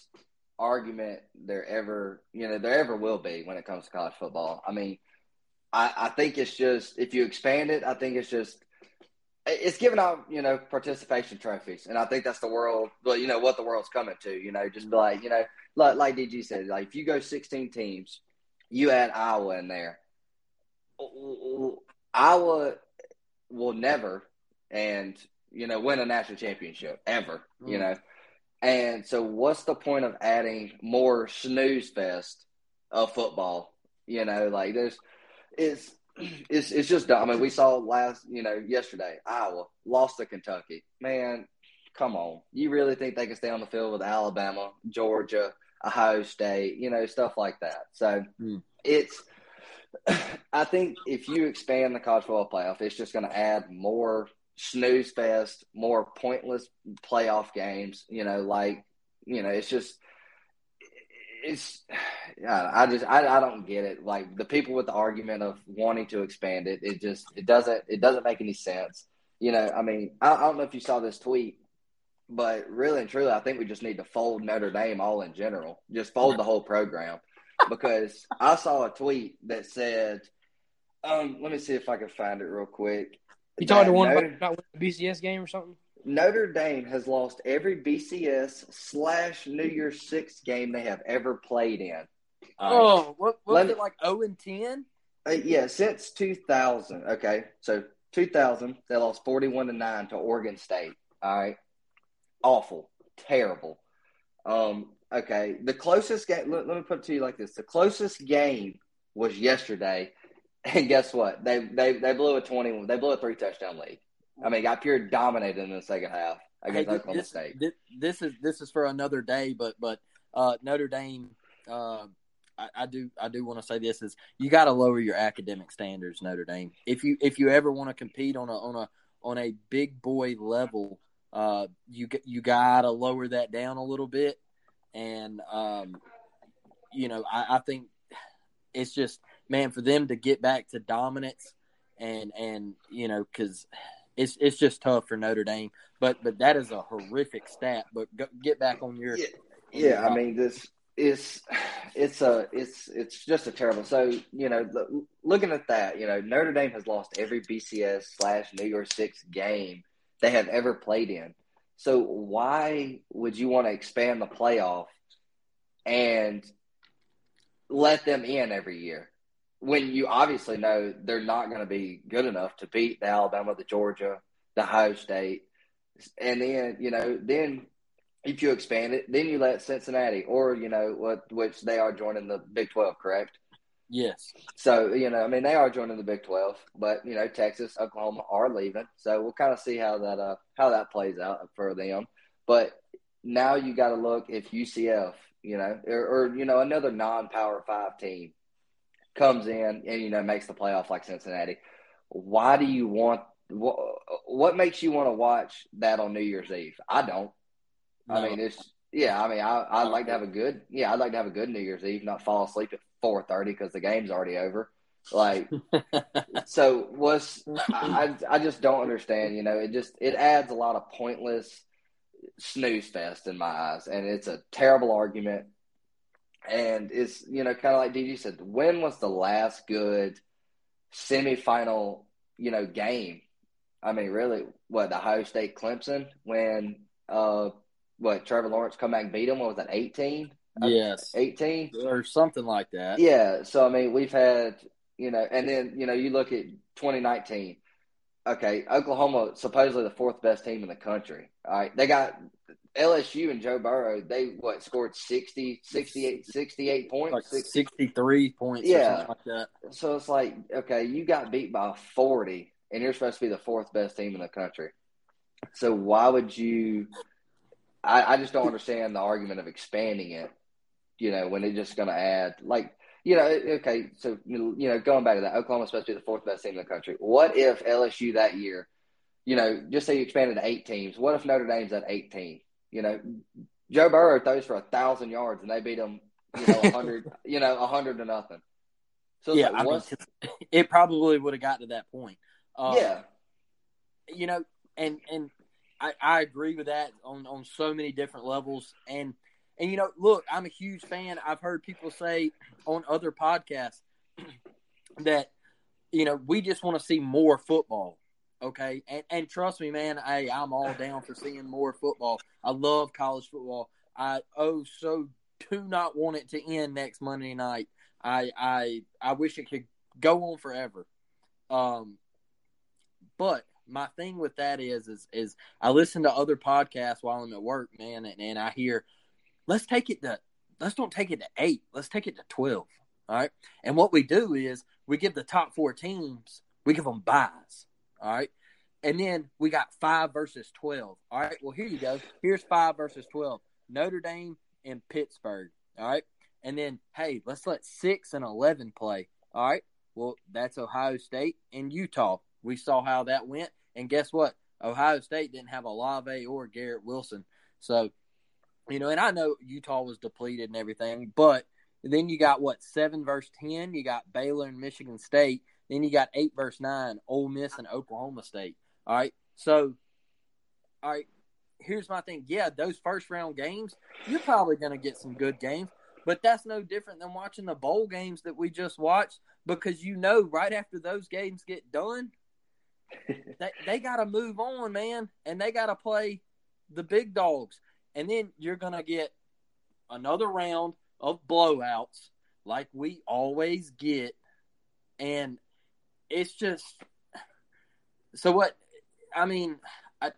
argument there ever you know there ever will be when it comes to college football. I mean, I, I think it's just if you expand it, I think it's just it's giving out you know participation trophies, and I think that's the world. Well, you know what the world's coming to. You know, just be like you know like like DG said, like if you go 16 teams, you add Iowa in there. Iowa will never and you know win a national championship ever. Mm. You know, and so what's the point of adding more snooze fest of football? You know, like there's it's it's it's just dumb. I mean, we saw last, you know, yesterday, Iowa lost to Kentucky. Man, come on. You really think they can stay on the field with Alabama, Georgia, Ohio State, you know, stuff like that. So mm. it's I think if you expand the college football playoff, it's just going to add more snooze fest, more pointless playoff games. You know, like you know, it's just it's yeah, I just I, I don't get it. Like the people with the argument of wanting to expand it, it just it doesn't it doesn't make any sense. You know, I mean, I, I don't know if you saw this tweet, but really and truly, I think we just need to fold Notre Dame all in general. Just fold the whole program because I saw a tweet that said, um, let me see if I can find it real quick. You talking to one about the BCS game or something? Notre Dame has lost every BCS slash New Year's Six game they have ever played in. Oh, what, what was it like? Zero and ten? Uh, yeah, since two thousand. Okay, so two thousand, they lost forty-one to nine to Oregon State. All right, awful, terrible. Um, okay, the closest game. Let, let me put it to you like this: the closest game was yesterday, and guess what? They they they blew a twenty. They blew a three touchdown lead. I mean, got pure dominated in the second half against hey, Oklahoma this, State. This, this, is this is for another day, but but uh, Notre Dame. Uh, I, I, do I do want to say this is you got to lower your academic standards, Notre Dame. If you if you ever want to compete on a on a on a big boy level, uh, you you got to lower that down a little bit, and um, you know I, I think it's just man for them to get back to dominance and and you know because it's it's just tough for Notre Dame. But but that is a horrific stat. But go, get back on your yeah. yeah I mean this is it's a it's it's just a terrible. So you know, looking at that, you know, Notre Dame has lost every BCS slash New Year's Six game they have ever played in. So why would you want to expand the playoff and let them in every year? When you obviously know they're not going to be good enough to beat the Alabama, the Georgia, the Ohio State, and then you know then if you expand it, then you let Cincinnati or you know what which they are joining the Big Twelve, correct? Yes. So you know, I mean, they are joining the Big Twelve, but you know, Texas, Oklahoma are leaving. So we'll kind of see how that uh how that plays out for them. But now you got to look if UCF, you know, or, or you know another non-power five team comes in and you know makes the playoff like Cincinnati. Why do you want what, what makes you want to watch that on New Year's Eve? I don't. No. I mean, it's yeah. I mean, I I'd like to have a good yeah. I'd like to have a good New Year's Eve, not fall asleep at four thirty because the game's already over. Like, so was I? I just don't understand. You know, it just it adds a lot of pointless snooze fest in my eyes, and it's a terrible argument. And it's, you know, kind of like DG said, when was the last good semifinal, you know, game? I mean, really, what, the Ohio State Clemson when, uh, what, Trevor Lawrence come back and beat them? What was that, 18? Yes. 18? Or something like that. Yeah. So, I mean, we've had, you know, and then, you know, you look at 2019. Okay, Oklahoma supposedly the fourth best team in the country. All right, they got LSU and Joe Burrow, they what scored 60, 68, 68 points, like 63 points yeah. Like that. so it's like, okay, you got beat by 40 and you're supposed to be the fourth best team in the country. So why would you I, I just don't understand the argument of expanding it, you know, when they're just going to add like you know, okay, so you know, going back to that, Oklahoma's supposed to be the fourth best team in the country. What if LSU that year, you know, just say you expanded to eight teams? What if Notre Dame's at eighteen? You know, Joe Burrow throws for a thousand yards and they beat them, you know, a hundred, you know, a hundred to nothing. So yeah, like, mean, it probably would have got to that point. Um, yeah, you know, and and I, I agree with that on on so many different levels. And and you know, look, I'm a huge fan. I've heard people say on other podcasts that you know we just want to see more football. Okay, and and trust me, man, hey, I'm all down for seeing more football. I love college football. I oh so do not want it to end next Monday night. I I I wish it could go on forever. Um, but my thing with that is is is I listen to other podcasts while I'm at work, man, and, and I hear let's take it to let's don't take it to eight. Let's take it to twelve. All right. And what we do is we give the top four teams, we give them buys. All right. And then we got five versus twelve. All right. Well, here you go. Here's five versus twelve. Notre Dame and Pittsburgh. All right. And then, hey, let's let six and eleven play. All right. Well, that's Ohio State and Utah. We saw how that went. And guess what? Ohio State didn't have Olave or Garrett Wilson. So you know, and I know Utah was depleted and everything, but then you got what seven verse ten. You got Baylor and Michigan State. Then you got eight verse nine, Ole Miss and Oklahoma State. All right, so all right. Here's my thing. Yeah, those first round games, you're probably going to get some good games, but that's no different than watching the bowl games that we just watched because you know right after those games get done, they, they got to move on, man, and they got to play the big dogs and then you're going to get another round of blowouts like we always get and it's just so what i mean i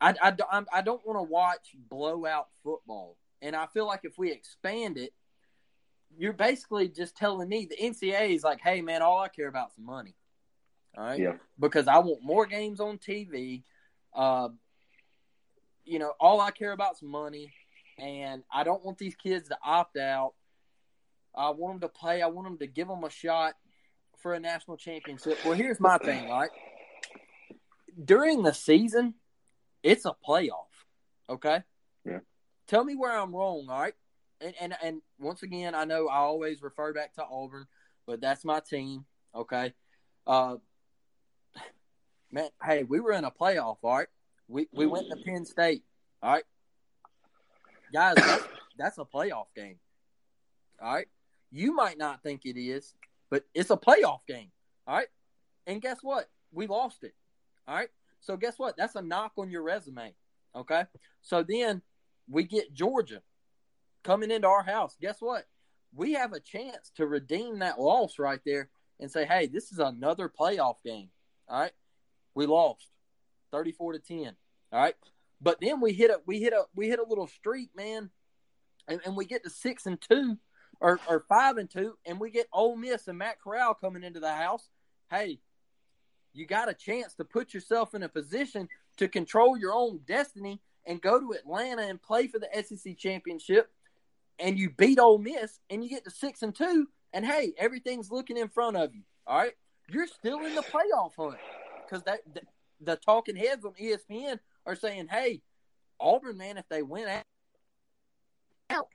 i, I, I don't want to watch blowout football and i feel like if we expand it you're basically just telling me the ncaa is like hey man all i care about is money all right yeah. because i want more games on tv uh, you know, all I care about is money, and I don't want these kids to opt out. I want them to play. I want them to give them a shot for a national championship. Well, here's my thing, right? During the season, it's a playoff. Okay. Yeah. Tell me where I'm wrong, all right? And and and once again, I know I always refer back to Auburn, but that's my team. Okay. Uh, man, hey, we were in a playoff, all right? We we went to Penn State. All right, guys, that's, that's a playoff game. All right, you might not think it is, but it's a playoff game. All right, and guess what? We lost it. All right, so guess what? That's a knock on your resume. Okay, so then we get Georgia coming into our house. Guess what? We have a chance to redeem that loss right there and say, hey, this is another playoff game. All right, we lost. 34 to 10. All right. But then we hit a we hit a we hit a little streak, man. And, and we get to six and two or, or five and two, and we get Ole Miss and Matt Corral coming into the house. Hey, you got a chance to put yourself in a position to control your own destiny and go to Atlanta and play for the SEC championship. And you beat Ole Miss and you get to six and two, and hey, everything's looking in front of you. All right, you're still in the playoff hunt because that, that the talking heads on ESPN are saying, "Hey, Auburn, man, if they win out,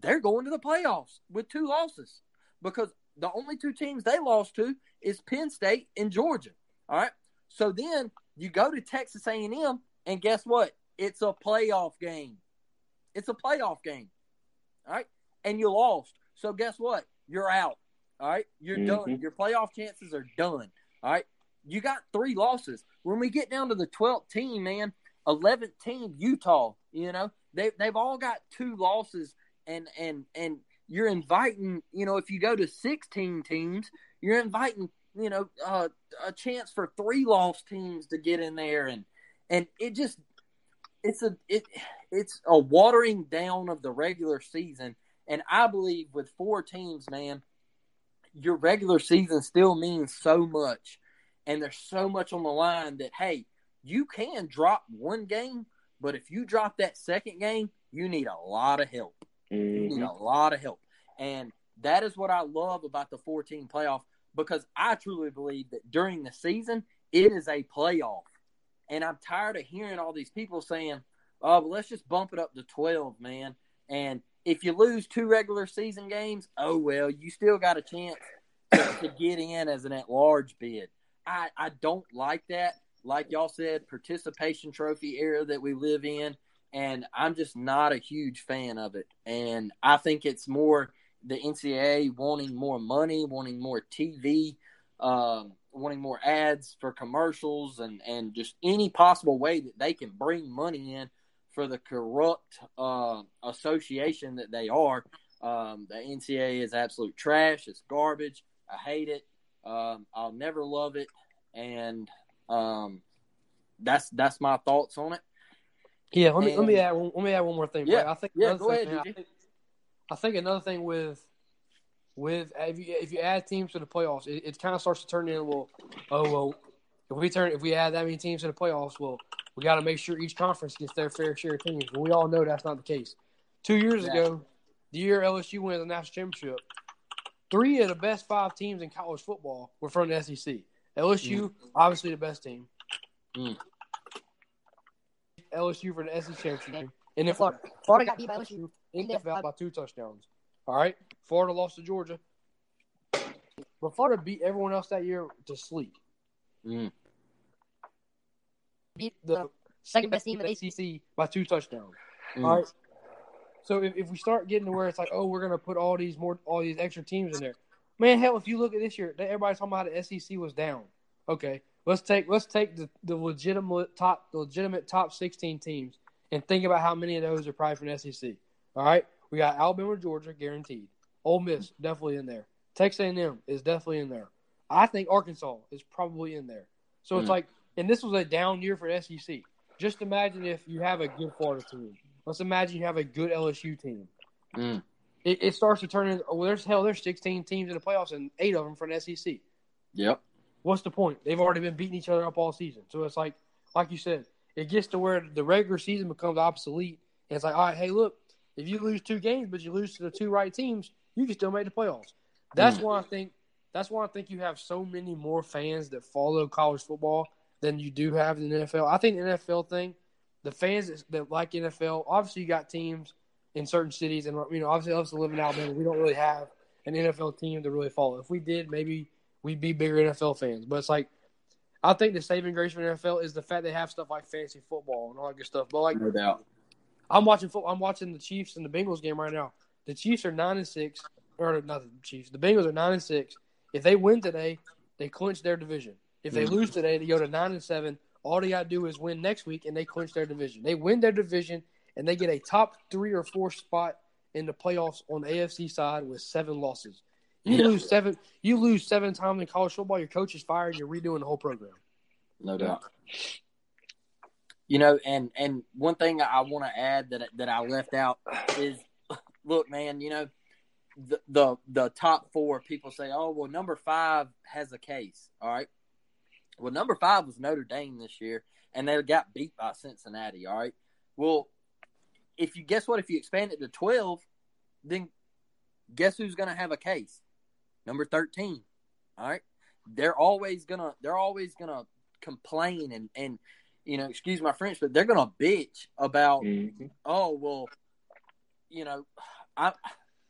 they're going to the playoffs with two losses because the only two teams they lost to is Penn State and Georgia. All right, so then you go to Texas A&M, and guess what? It's a playoff game. It's a playoff game. All right, and you lost. So guess what? You're out. All right, you're mm-hmm. done. Your playoff chances are done. All right, you got three losses. When we get down to the 12th team, man, 11th team, Utah, you know, they, they've all got two losses and, and, and you're inviting, you know, if you go to 16 teams, you're inviting, you know, uh, a chance for three lost teams to get in there. And, and it just, it's a it it's a watering down of the regular season, and I believe with four teams, man, your regular season still means so much, and there's so much on the line that hey, you can drop one game, but if you drop that second game, you need a lot of help. Mm-hmm. You need a mm-hmm. lot of help, and that is what I love about the 14 playoff because I truly believe that during the season it is a playoff, and I'm tired of hearing all these people saying, "Oh, but let's just bump it up to 12, man." And if you lose two regular season games, oh well, you still got a chance to, to get in as an at-large bid. I I don't like that. Like y'all said, participation trophy era that we live in, and I'm just not a huge fan of it. And I think it's more the NCAA wanting more money, wanting more TV, um, wanting more ads for commercials, and and just any possible way that they can bring money in for the corrupt uh, association that they are. Um, the NCAA is absolute trash. It's garbage. I hate it. Um, I'll never love it, and um, that's that's my thoughts on it. Yeah, let me and, let me add one, let me add one more thing. Yeah, I think yeah, go ahead. I think, I think another thing with with if you if you add teams to the playoffs, it, it kind of starts to turn into well, oh well, if we turn if we add that many teams to the playoffs, well, we got to make sure each conference gets their fair share of teams. And we all know that's not the case. Two years yeah. ago, the year LSU won the national championship, three of the best five teams in college football were from the SEC. LSU, mm. obviously the best team. Mm. LSU for the SEC championship, and then Florida. Florida got beat by LSU in the by two touchdowns. All right, Florida lost to Georgia, but Florida beat everyone else that year to sleep. Mm. Beat the second best team in the ACC by two touchdowns. Mm. All right. So if, if we start getting to where it's like, oh, we're gonna put all these more all these extra teams in there, man, hell, if you look at this year, everybody's talking about the SEC was down. Okay, let's take let's take the, the legitimate top the legitimate top sixteen teams and think about how many of those are probably from SEC. All right, we got Alabama, Georgia, guaranteed. Ole Miss definitely in there. Texas A&M is definitely in there. I think Arkansas is probably in there. So it's mm. like, and this was a down year for SEC. Just imagine if you have a good Florida team. Let's imagine you have a good LSU team. Mm. It, it, starts to turn into well, there's hell, there's 16 teams in the playoffs and eight of them from SEC. Yep. What's the point? They've already been beating each other up all season. So it's like, like you said, it gets to where the regular season becomes obsolete. And it's like, all right, hey, look, if you lose two games, but you lose to the two right teams, you can still make the playoffs. That's mm. why I think that's why I think you have so many more fans that follow college football than you do have in the NFL. I think the NFL thing, the fans that like NFL, obviously you got teams in certain cities, and you know, obviously us live in Alabama, we don't really have an NFL team to really follow. If we did, maybe we'd be bigger NFL fans. But it's like I think the saving grace for NFL is the fact they have stuff like fantasy football and all that good stuff. But like, no doubt, I'm watching football. I'm watching the Chiefs and the Bengals game right now. The Chiefs are nine and six, or not the Chiefs. The Bengals are nine and six. If they win today, they clinch their division. If they mm-hmm. lose today, they go to nine and seven. All they got to do is win next week, and they clinch their division. They win their division, and they get a top three or four spot in the playoffs on the AFC side with seven losses. You yeah. lose seven. You lose seven times in college football. Your coach is fired. You're redoing the whole program. No doubt. You know, and and one thing I want to add that that I left out is, look, man, you know, the the the top four people say, oh well, number five has a case. All right. Well, number five was Notre Dame this year, and they got beat by Cincinnati. All right. Well, if you guess what, if you expand it to twelve, then guess who's going to have a case? Number thirteen. All right. They're always gonna. They're always gonna complain and and you know, excuse my French, but they're gonna bitch about, mm-hmm. oh well, you know, I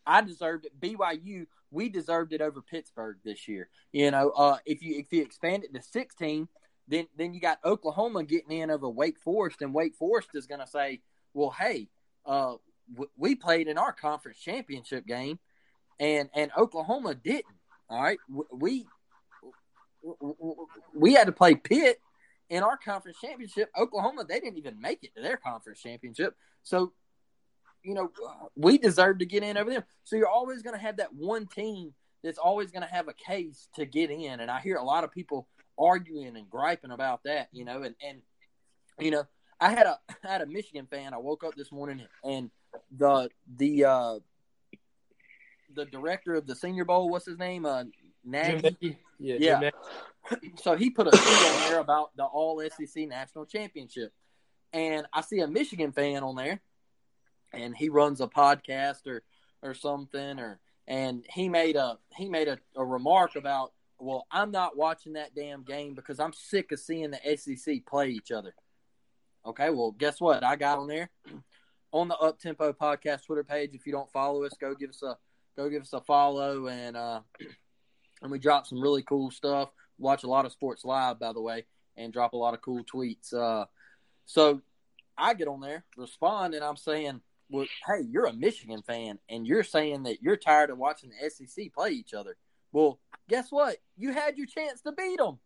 I deserved it. BYU, we deserved it over Pittsburgh this year. You know, uh, if you if you expand it to sixteen, then then you got Oklahoma getting in over Wake Forest, and Wake Forest is gonna say, well, hey, uh, w- we played in our conference championship game, and and Oklahoma didn't. All right, we we had to play Pitt in our conference championship. Oklahoma, they didn't even make it to their conference championship. So, you know, we deserve to get in over them. So you're always going to have that one team that's always going to have a case to get in. And I hear a lot of people arguing and griping about that, you know, and, and, you know, I had a I had a Michigan fan. I woke up this morning and the the uh, the director of the Senior Bowl, what's his name? Uh, Nagy. Yeah, Yeah. so he put a tweet on there about the All SEC National Championship, and I see a Michigan fan on there, and he runs a podcast or or something, or and he made a he made a, a remark about, well, I'm not watching that damn game because I'm sick of seeing the SEC play each other. Okay, well, guess what? I got on there on the Up Tempo Podcast Twitter page. If you don't follow us, go give us a go give us a follow and uh and we drop some really cool stuff. Watch a lot of sports live, by the way, and drop a lot of cool tweets. Uh, so I get on there, respond, and I'm saying, "Well, hey, you're a Michigan fan, and you're saying that you're tired of watching the SEC play each other. Well, guess what? You had your chance to beat them.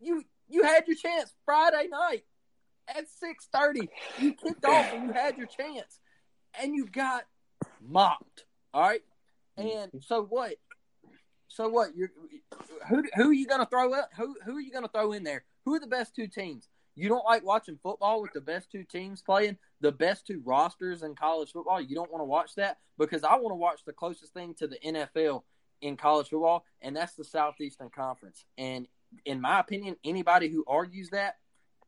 You you had your chance Friday night at six thirty. You kicked off, and you had your chance, and you got mopped. All right, and so what? So what? You're who? Who are you going to throw up? Who? Who are you going to throw in there? Who are the best two teams? You don't like watching football with the best two teams playing, the best two rosters in college football. You don't want to watch that because I want to watch the closest thing to the NFL in college football, and that's the Southeastern Conference. And in my opinion, anybody who argues that,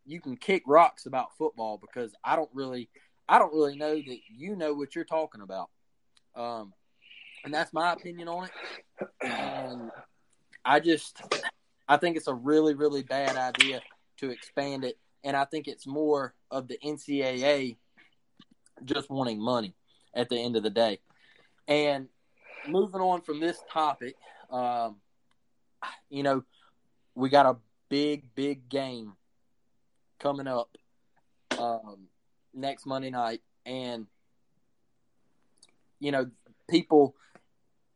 you can kick rocks about football because I don't really, I don't really know that you know what you're talking about. Um, and that's my opinion on it. And I just, I think it's a really, really bad idea to expand it, and I think it's more of the NCAA just wanting money at the end of the day. And moving on from this topic, um, you know, we got a big, big game coming up um, next Monday night, and you know, people,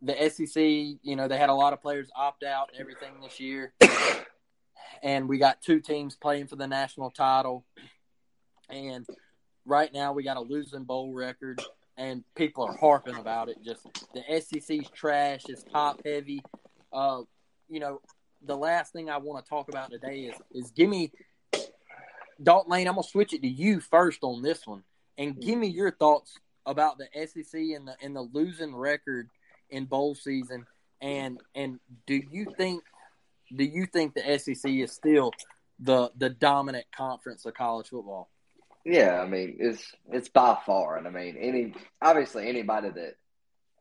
the SEC, you know, they had a lot of players opt out and everything this year, and we got two teams playing for the national title, and right now we got a losing bowl record. And people are harping about it. Just the SEC's trash. It's top heavy. Uh, you know, the last thing I want to talk about today is is give me Dalton Lane. I'm gonna switch it to you first on this one, and give me your thoughts about the SEC and the and the losing record in bowl season. And and do you think do you think the SEC is still the the dominant conference of college football? Yeah, I mean it's it's by far, and I mean any obviously anybody that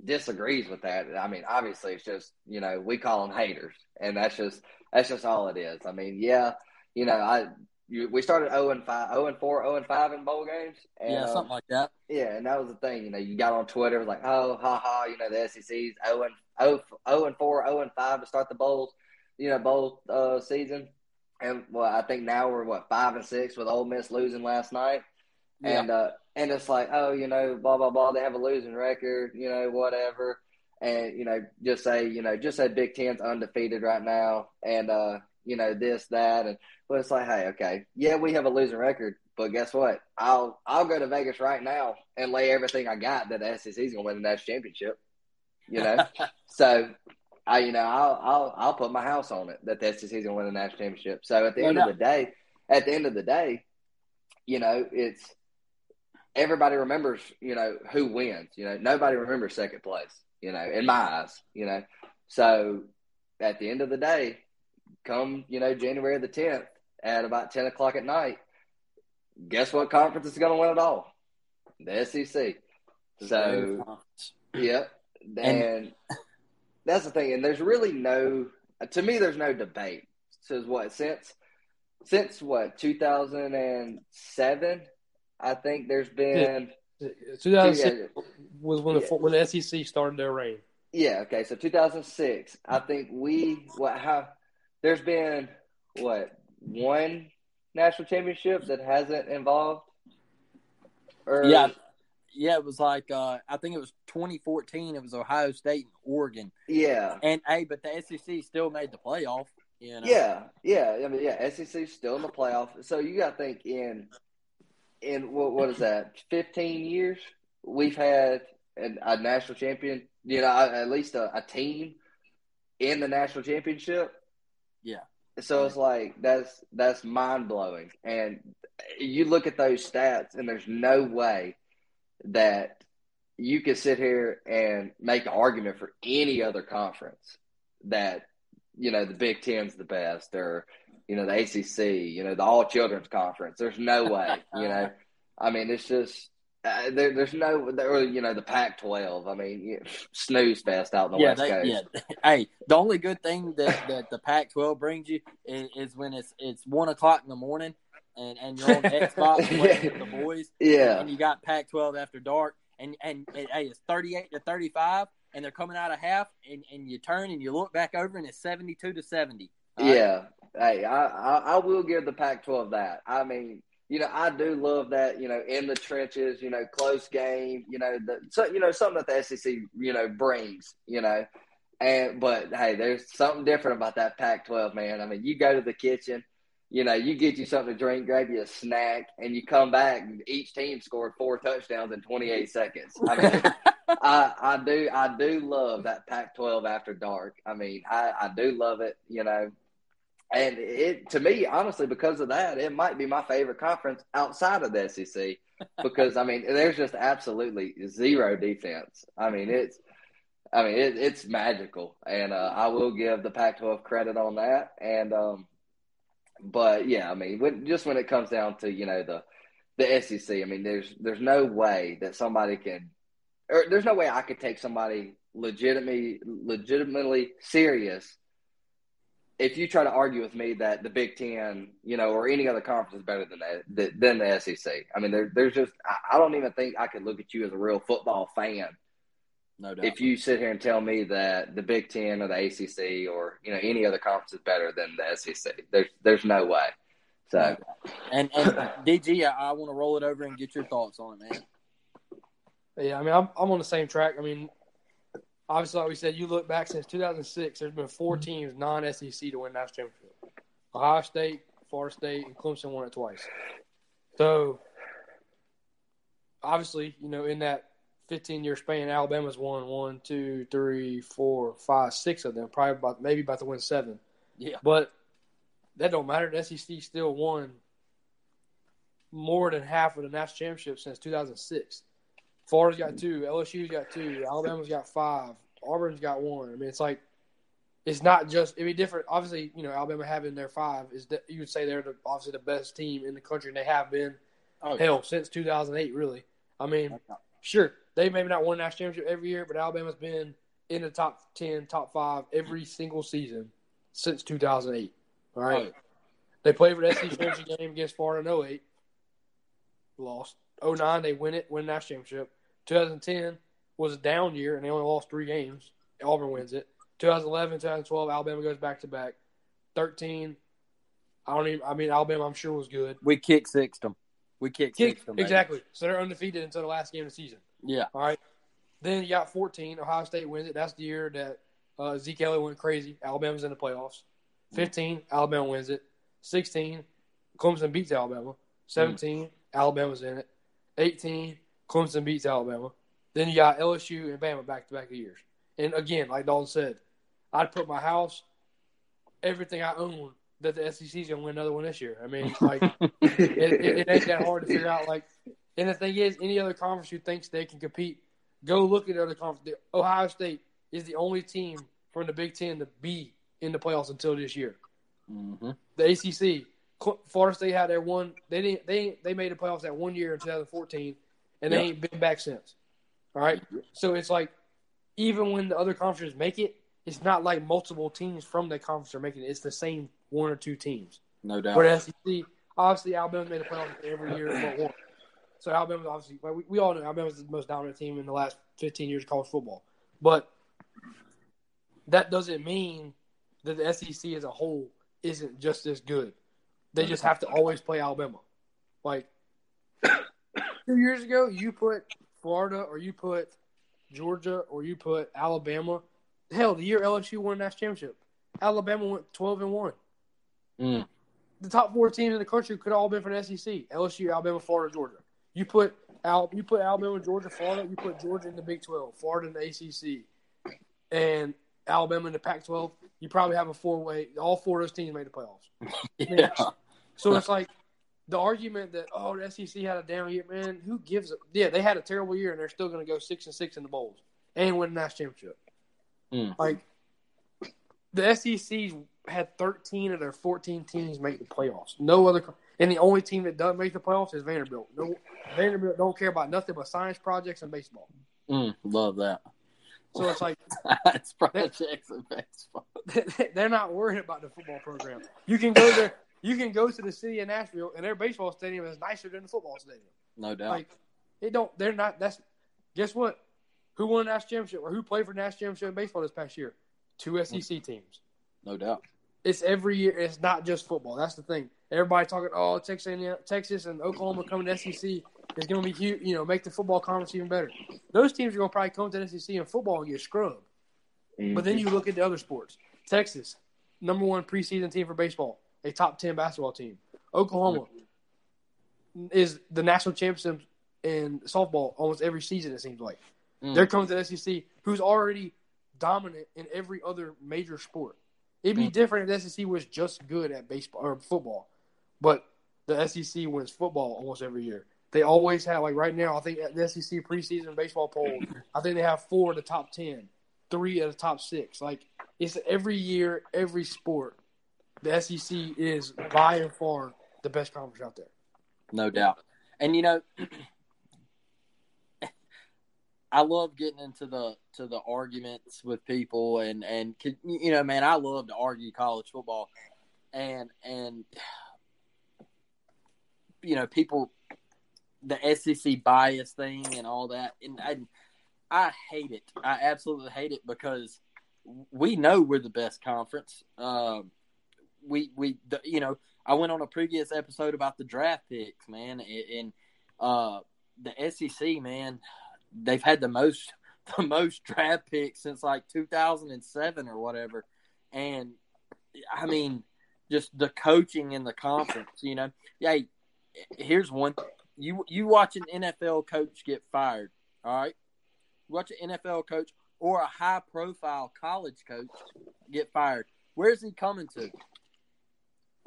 disagrees with that, I mean obviously it's just you know we call them haters, and that's just that's just all it is. I mean, yeah, you know I you, we started zero and five, zero and four, zero and five in bowl games. And, yeah, something like that. Yeah, and that was the thing. You know, you got on Twitter it was like, oh, ha ha. You know, the SEC's zero and zero, zero and four, zero and five to start the bowls. You know, bowl uh, season. And well, I think now we're what five and six with Ole Miss losing last night. Yeah. And uh, and it's like, oh, you know, blah blah blah. They have a losing record. You know, whatever. And you know, just say, you know, just say Big Ten's undefeated right now, and uh, you know, this that, and but it's like, hey, okay, yeah, we have a losing record, but guess what? I'll I'll go to Vegas right now and lay everything I got that the SEC's gonna win the national championship. You know, so I, you know, I'll I'll I'll put my house on it that the SEC's gonna win the national championship. So at the No end doubt. of the day, at the end of the day, you know, it's everybody remembers, you know, who wins. You know, nobody remembers second place. You know, in my eyes, you know. So at the end of the day, come you know January the tenth at about ten o'clock at night, guess what conference is going to win it all? The SEC. So Yep. And- And that's the thing. And there's really no, to me, there's no debate. Says what since since what 2007, I think there's been 2006 was when the Yeah. when the SEC started their reign. yeah okay. So 2006, I think we what how there's been what one national championship that hasn't involved. Or, Yeah. Yeah, it was like uh, I think it was 2014. It was Ohio State and Oregon, yeah, and hey, but the SEC still made the playoff. You know? Yeah, yeah. I mean, yeah. SEC still in the playoff, so you got to think in in what what is that? Fifteen years we've had an, a national champion. You know, at least a, a team in the national championship. Yeah. So it's like that's that's mind blowing, and you look at those stats, and there's no way that you can sit here and make an argument for any other conference that you know the Big Ten's the best, or you know the ACC, you know the All Children's Conference. There's no way, you know. I mean, it's just uh, there, there's no, there, you know, the Pac-12. I mean, snooze fest out in the yeah, West they, Coast. Yeah, hey, the only good thing that, that the Pac-12 brings you is, is when it's it's one o'clock in the morning and, and you're on Xbox playing with the boys. Yeah, and you got Pac-12 after dark, and and, and hey, it's 38 to 35, and they're coming out of half, and, and you turn and you look back over, and it's 72 to 70. Yeah, hey, I, I I will give the Pac-12 that. I mean you know, I do love that, you know, in the trenches, you know, close game, you know, the so you know, something that the SEC, you know, brings, you know. And but hey, there's something different about that Pac twelve, man. I mean, you go to the kitchen, you know, you get you something to drink, grab you a snack, and you come back and each team scored four touchdowns in twenty eight seconds. I mean I, I do I do love that Pac twelve after dark. I mean, I, I do love it, you know. And it to me, honestly, because of that, it might be my favorite conference outside of the SEC. Because I mean, there's just absolutely zero defense. I mean, it's I mean, it, it's magical, and uh, I will give the Pac-12 credit on that. And um, but yeah, I mean, when, just when it comes down to you know the the SEC, I mean, there's there's no way that somebody can, or there's no way I could take somebody legitimately legitimately serious if you try to argue with me that the Big Ten, you know, or any other conference is better than that than the SEC, I mean, there, there's just I, I don't even think I could look at you as a real football fan. No doubt. If you sit here and tell me that the Big Ten or the ACC or you know any other conference is better than the SEC, there's there's no way. So, and and DG, I, I want to roll it over and get your thoughts on it, man. Yeah, I mean, I'm I'm on the same track. I mean, obviously, like we said, you look back since 2006, there's been four mm-hmm. teams non SEC to win national championship. Ohio State, Florida State, and Clemson won it twice. So, obviously, you know, in that 15 year span, Alabama's won one, two, three, four, five, six of them. Probably about maybe about to win seven. Yeah, but that don't matter. The SEC still won more than half of the national championship since 2006. Florida's got two, LSU's got two, Alabama's got five, Auburn's got one. I mean, it's like it's not just it'd be different. Obviously, you know, Alabama having their five is that you would say they're the, obviously the best team in the country, and they have been oh, hell yeah. since 2008. Really, I mean, sure they maybe not won a national championship every year, but Alabama's been in the top ten, top five every single season since 2008. All right, oh. they played for the SEC championship game against Florida in 08. Lost. 09, they win it, win the national championship. 2010 was a down year, and they only lost three games. Auburn wins it. 2011, 2012, Alabama goes back to back. 13, I don't even. I mean, Alabama, I'm sure was good. We kick sixed them. We kick sixed them. Exactly. So they're undefeated until the last game of the season. Yeah. All right. Then you got 14. Ohio State wins it. That's the year that uh, Zeke Elliott went crazy. Alabama's in the playoffs. 15, mm. Alabama wins it. 16, Clemson beats Alabama. 17, mm. Alabama's in it. 18, Clemson beats Alabama. Then you got LSU and Bama back to back of years. And again, like Dalton said, I'd put my house, everything I own, that the SEC's gonna win another one this year. I mean, like it, it, it, ain't that hard to figure out. Like, and the thing is, any other conference who thinks they can compete, go look at other conference. Ohio State is the only team from the Big Ten to be in the playoffs until this year. Mm-hmm. The ACC, Florida State had their one. They didn't. They they made the playoffs that one year in 2014, and they yeah. ain't been back since. All right. So it's like even when the other conferences make it, it's not like multiple teams from that conference are making it. It's the same one or two teams. No doubt. For SEC, obviously Alabama made the playoffs every year but one. So Alabama's obviously well, we, we all know Alabama's the most dominant team in the last 15 years of college football. But that doesn't mean that the SEC as a whole isn't just as good. They just have to always play Alabama. Like two years ago, you put Florida or you put Georgia or you put Alabama. Hell, the year LSU won the national championship, Alabama went twelve and one. Mm. The top four teams in the country could have all been from the SEC: LSU, Alabama, Florida, Georgia. You put Al, you put Alabama, Georgia, Florida. You put Georgia in the Big Twelve, Florida in the ACC, and Alabama in the Pac-12, you probably have a four-way. All four of those teams made the playoffs. yeah. So it's like the argument that oh the SEC had a down year, man. Who gives a yeah? They had a terrible year and they're still going to go six and six in the bowls and win the national championship. Mm. Like the SEC had 13 of their 14 teams make the playoffs. No other, and the only team that doesn't make the playoffs is Vanderbilt. No, Vanderbilt don't care about nothing but science projects and baseball. Mm, love that. So it's like it's projects and baseball. they're not worried about the football program. You can go there. You can go to the city of Nashville, and their baseball stadium is nicer than the football stadium. No doubt. Like it don't. They're not. That's guess what? Who won the national championship or who played for the national championship in baseball this past year? Two SEC teams. No doubt. It's every year. It's not just football. That's the thing. Everybody talking, oh, Texas, Texas and Oklahoma coming to SEC is going to be huge. You know, make the football conference even better. Those teams are going to probably come to the SEC in football and get scrubbed. Mm-hmm. But then you look at the other sports. Texas, number one preseason team for baseball, a top ten basketball team. Oklahoma is the national champion in softball almost every season. It seems like mm-hmm. they're coming to the SEC, who's already dominant in every other major sport. It'd be mm. different if the SEC was just good at baseball or football, but the SEC wins football almost every year. They always have like right now. I think at the SEC preseason baseball poll. I think they have four of the top ten, three of the top six. Like it's every year, every sport. The SEC is by and far the best conference out there. No doubt. And you know, I love getting into the to the arguments with people, and and you know, man, I love to argue college football, and and you know, people, the SEC bias thing and all that, and I, I hate it. I absolutely hate it because we know we're the best conference. Um, we we you know, I went on a previous episode about the draft picks, man, and uh, the SEC, man they've had the most the most draft picks since like 2007 or whatever, and I mean, just the coaching in the conference. You know, yeah. Here's one: you you watch an NFL coach get fired. All right, You watch an NFL coach or a high profile college coach get fired. Where's he coming to?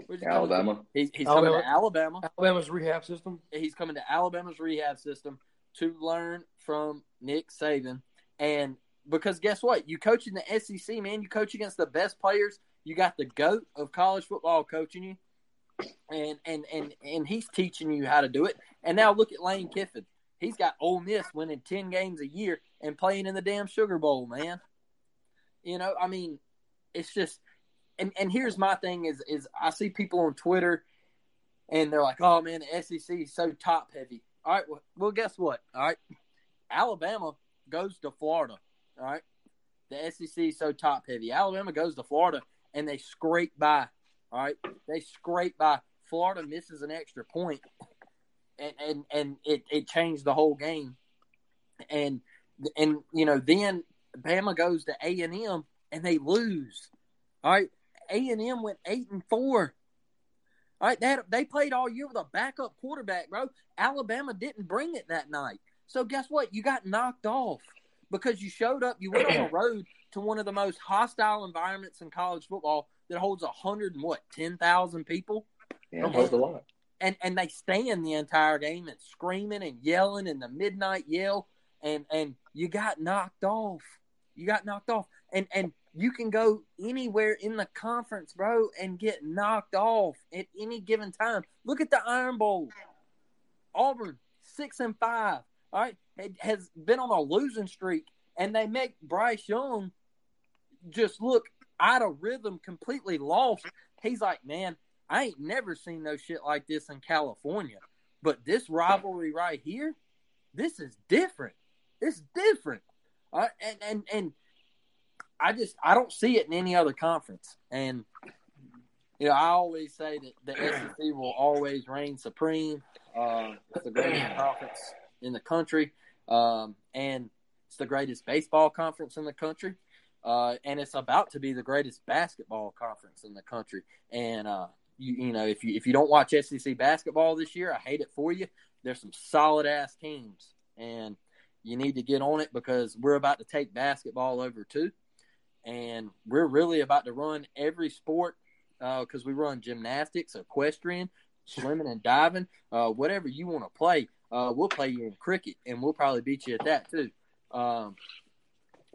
He Alabama. To? He's, he's Alabama. coming to Alabama. Alabama's rehab system. He's coming to Alabama's rehab system to learn from Nick Saban. And because guess what? You coach in the SEC, man. You coach against the best players. You got the goat of college football coaching you, and and and and he's teaching you how to do it. And now look at Lane Kiffin. He's got Ole Miss winning ten games a year and playing in the damn Sugar Bowl, man. You know, I mean, it's just. And and here's my thing is is I see people on Twitter, and they're like, "Oh man, the SEC is so top heavy." All right. Well, well, guess what? All right. Alabama goes to Florida. All right. The SEC is so top heavy. Alabama goes to Florida and they scrape by. All right. They scrape by. Florida misses an extra point, and and and it it changed the whole game. And and you know then Bama goes to A and M and they lose. All right. A and M went eight and four. All right, they, had, they played all year with a backup quarterback, bro. Alabama didn't bring it that night. So guess what? You got knocked off because you showed up. You went on the road to one of the most hostile environments in college football that holds a hundred and what ten thousand people. Yeah, oh, holds a lot. And and they stand the entire game and screaming and yelling and the midnight yell and and you got knocked off. You got knocked off. And and you can go anywhere in the conference, bro, and get knocked off at any given time. Look at the Iron Bowl. Auburn, six and five. All right, has been on a losing streak, and they make Bryce Young just look out of rhythm, completely lost. He's like, man, I ain't never seen no shit like this in California, but this rivalry right here, this is different. It's different. Uh, and and and I just I don't see it in any other conference. And you know, I always say that the SEC will always reign supreme. Uh, it's the greatest conference in the country, um, and it's the greatest baseball conference in the country. Uh, and it's about to be the greatest basketball conference in the country. And uh, you, you know, if you if you don't watch SEC basketball this year, I hate it for you. There's some solid ass teams, and you need to get on it because we're about to take basketball over too and we're really about to run every sport because uh, we run gymnastics, equestrian, swimming and diving, uh, whatever you want to play. Uh, we'll play you in cricket, and we'll probably beat you at that too. Um,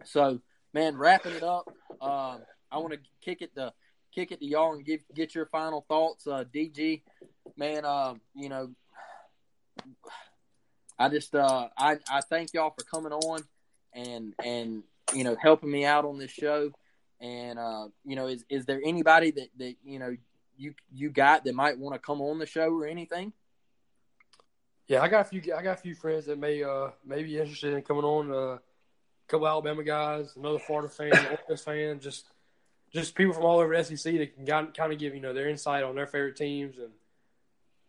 so, man, wrapping it up, um, I want to kick it to kick it to y'all and give get your final thoughts. Uh, DG, man, uh, you know, I just uh, I I thank y'all for coming on and and you know helping me out on this show. And uh, you know, is is there anybody that that you know you you got that might want to come on the show or anything? Yeah, I got a few. I got a few friends that may uh may be interested in coming on. Uh, a couple Alabama guys, another Florida fan, Ole fan, just just people from all over SEC that can kind of give you know their insight on their favorite teams and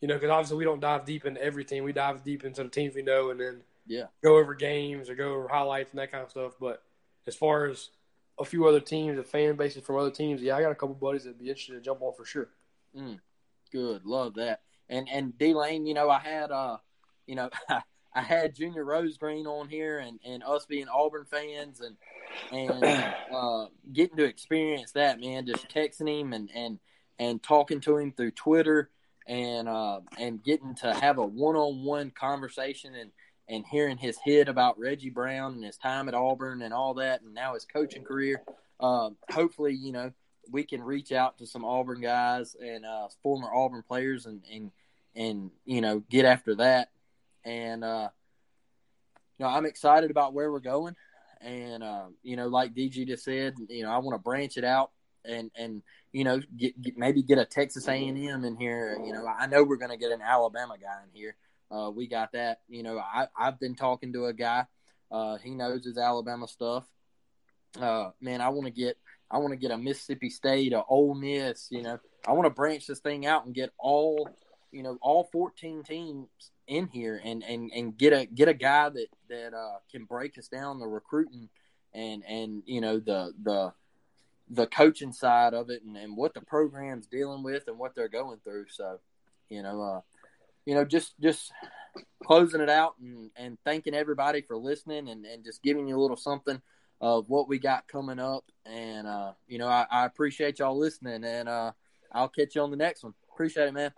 you know because obviously we don't dive deep into everything. We dive deep into the teams we know and then yeah go over games or go over highlights and that kind of stuff. But as far as a few other teams, the fan bases from other teams, yeah, I got a couple buddies that'd be interested to jump on for sure. Mm, good, love that. And and D Lane, you know, I had uh, you know, I had Junior Rosegreen on here, and, and us being Auburn fans, and and uh, getting to experience that, man. Just texting him and and and talking to him through Twitter, and uh, and getting to have a one on one conversation, and and hearing his hit about Reggie Brown and his time at Auburn and all that, and now his coaching career. Uh, hopefully, you know, we can reach out to some Auburn guys and uh, former Auburn players, and and and you know, get after that and uh, you know I'm excited about where we're going. And uh, you know, like DG just said, you know, I want to branch it out and and you know get, get, maybe get a Texas A and M in here. You know, I know we're going to get an Alabama guy in here. Uh, we got that. You know, I I've been talking to a guy. Uh, he knows his Alabama stuff. Uh, man, I want to get I want to get a Mississippi State, a Ole Miss. You know, I want to branch this thing out and get all you know all 14 teams in here and and and get a get a guy that that uh, can break us down the recruiting and and you know the the the coaching side of it and, and what the program's dealing with and what they're going through. So, you know, uh, you know, just just closing it out and, and thanking everybody for listening and, and just giving you a little something of what we got coming up. And uh, you know, I, I appreciate y'all listening and uh, I'll catch you on the next one. Appreciate it, man.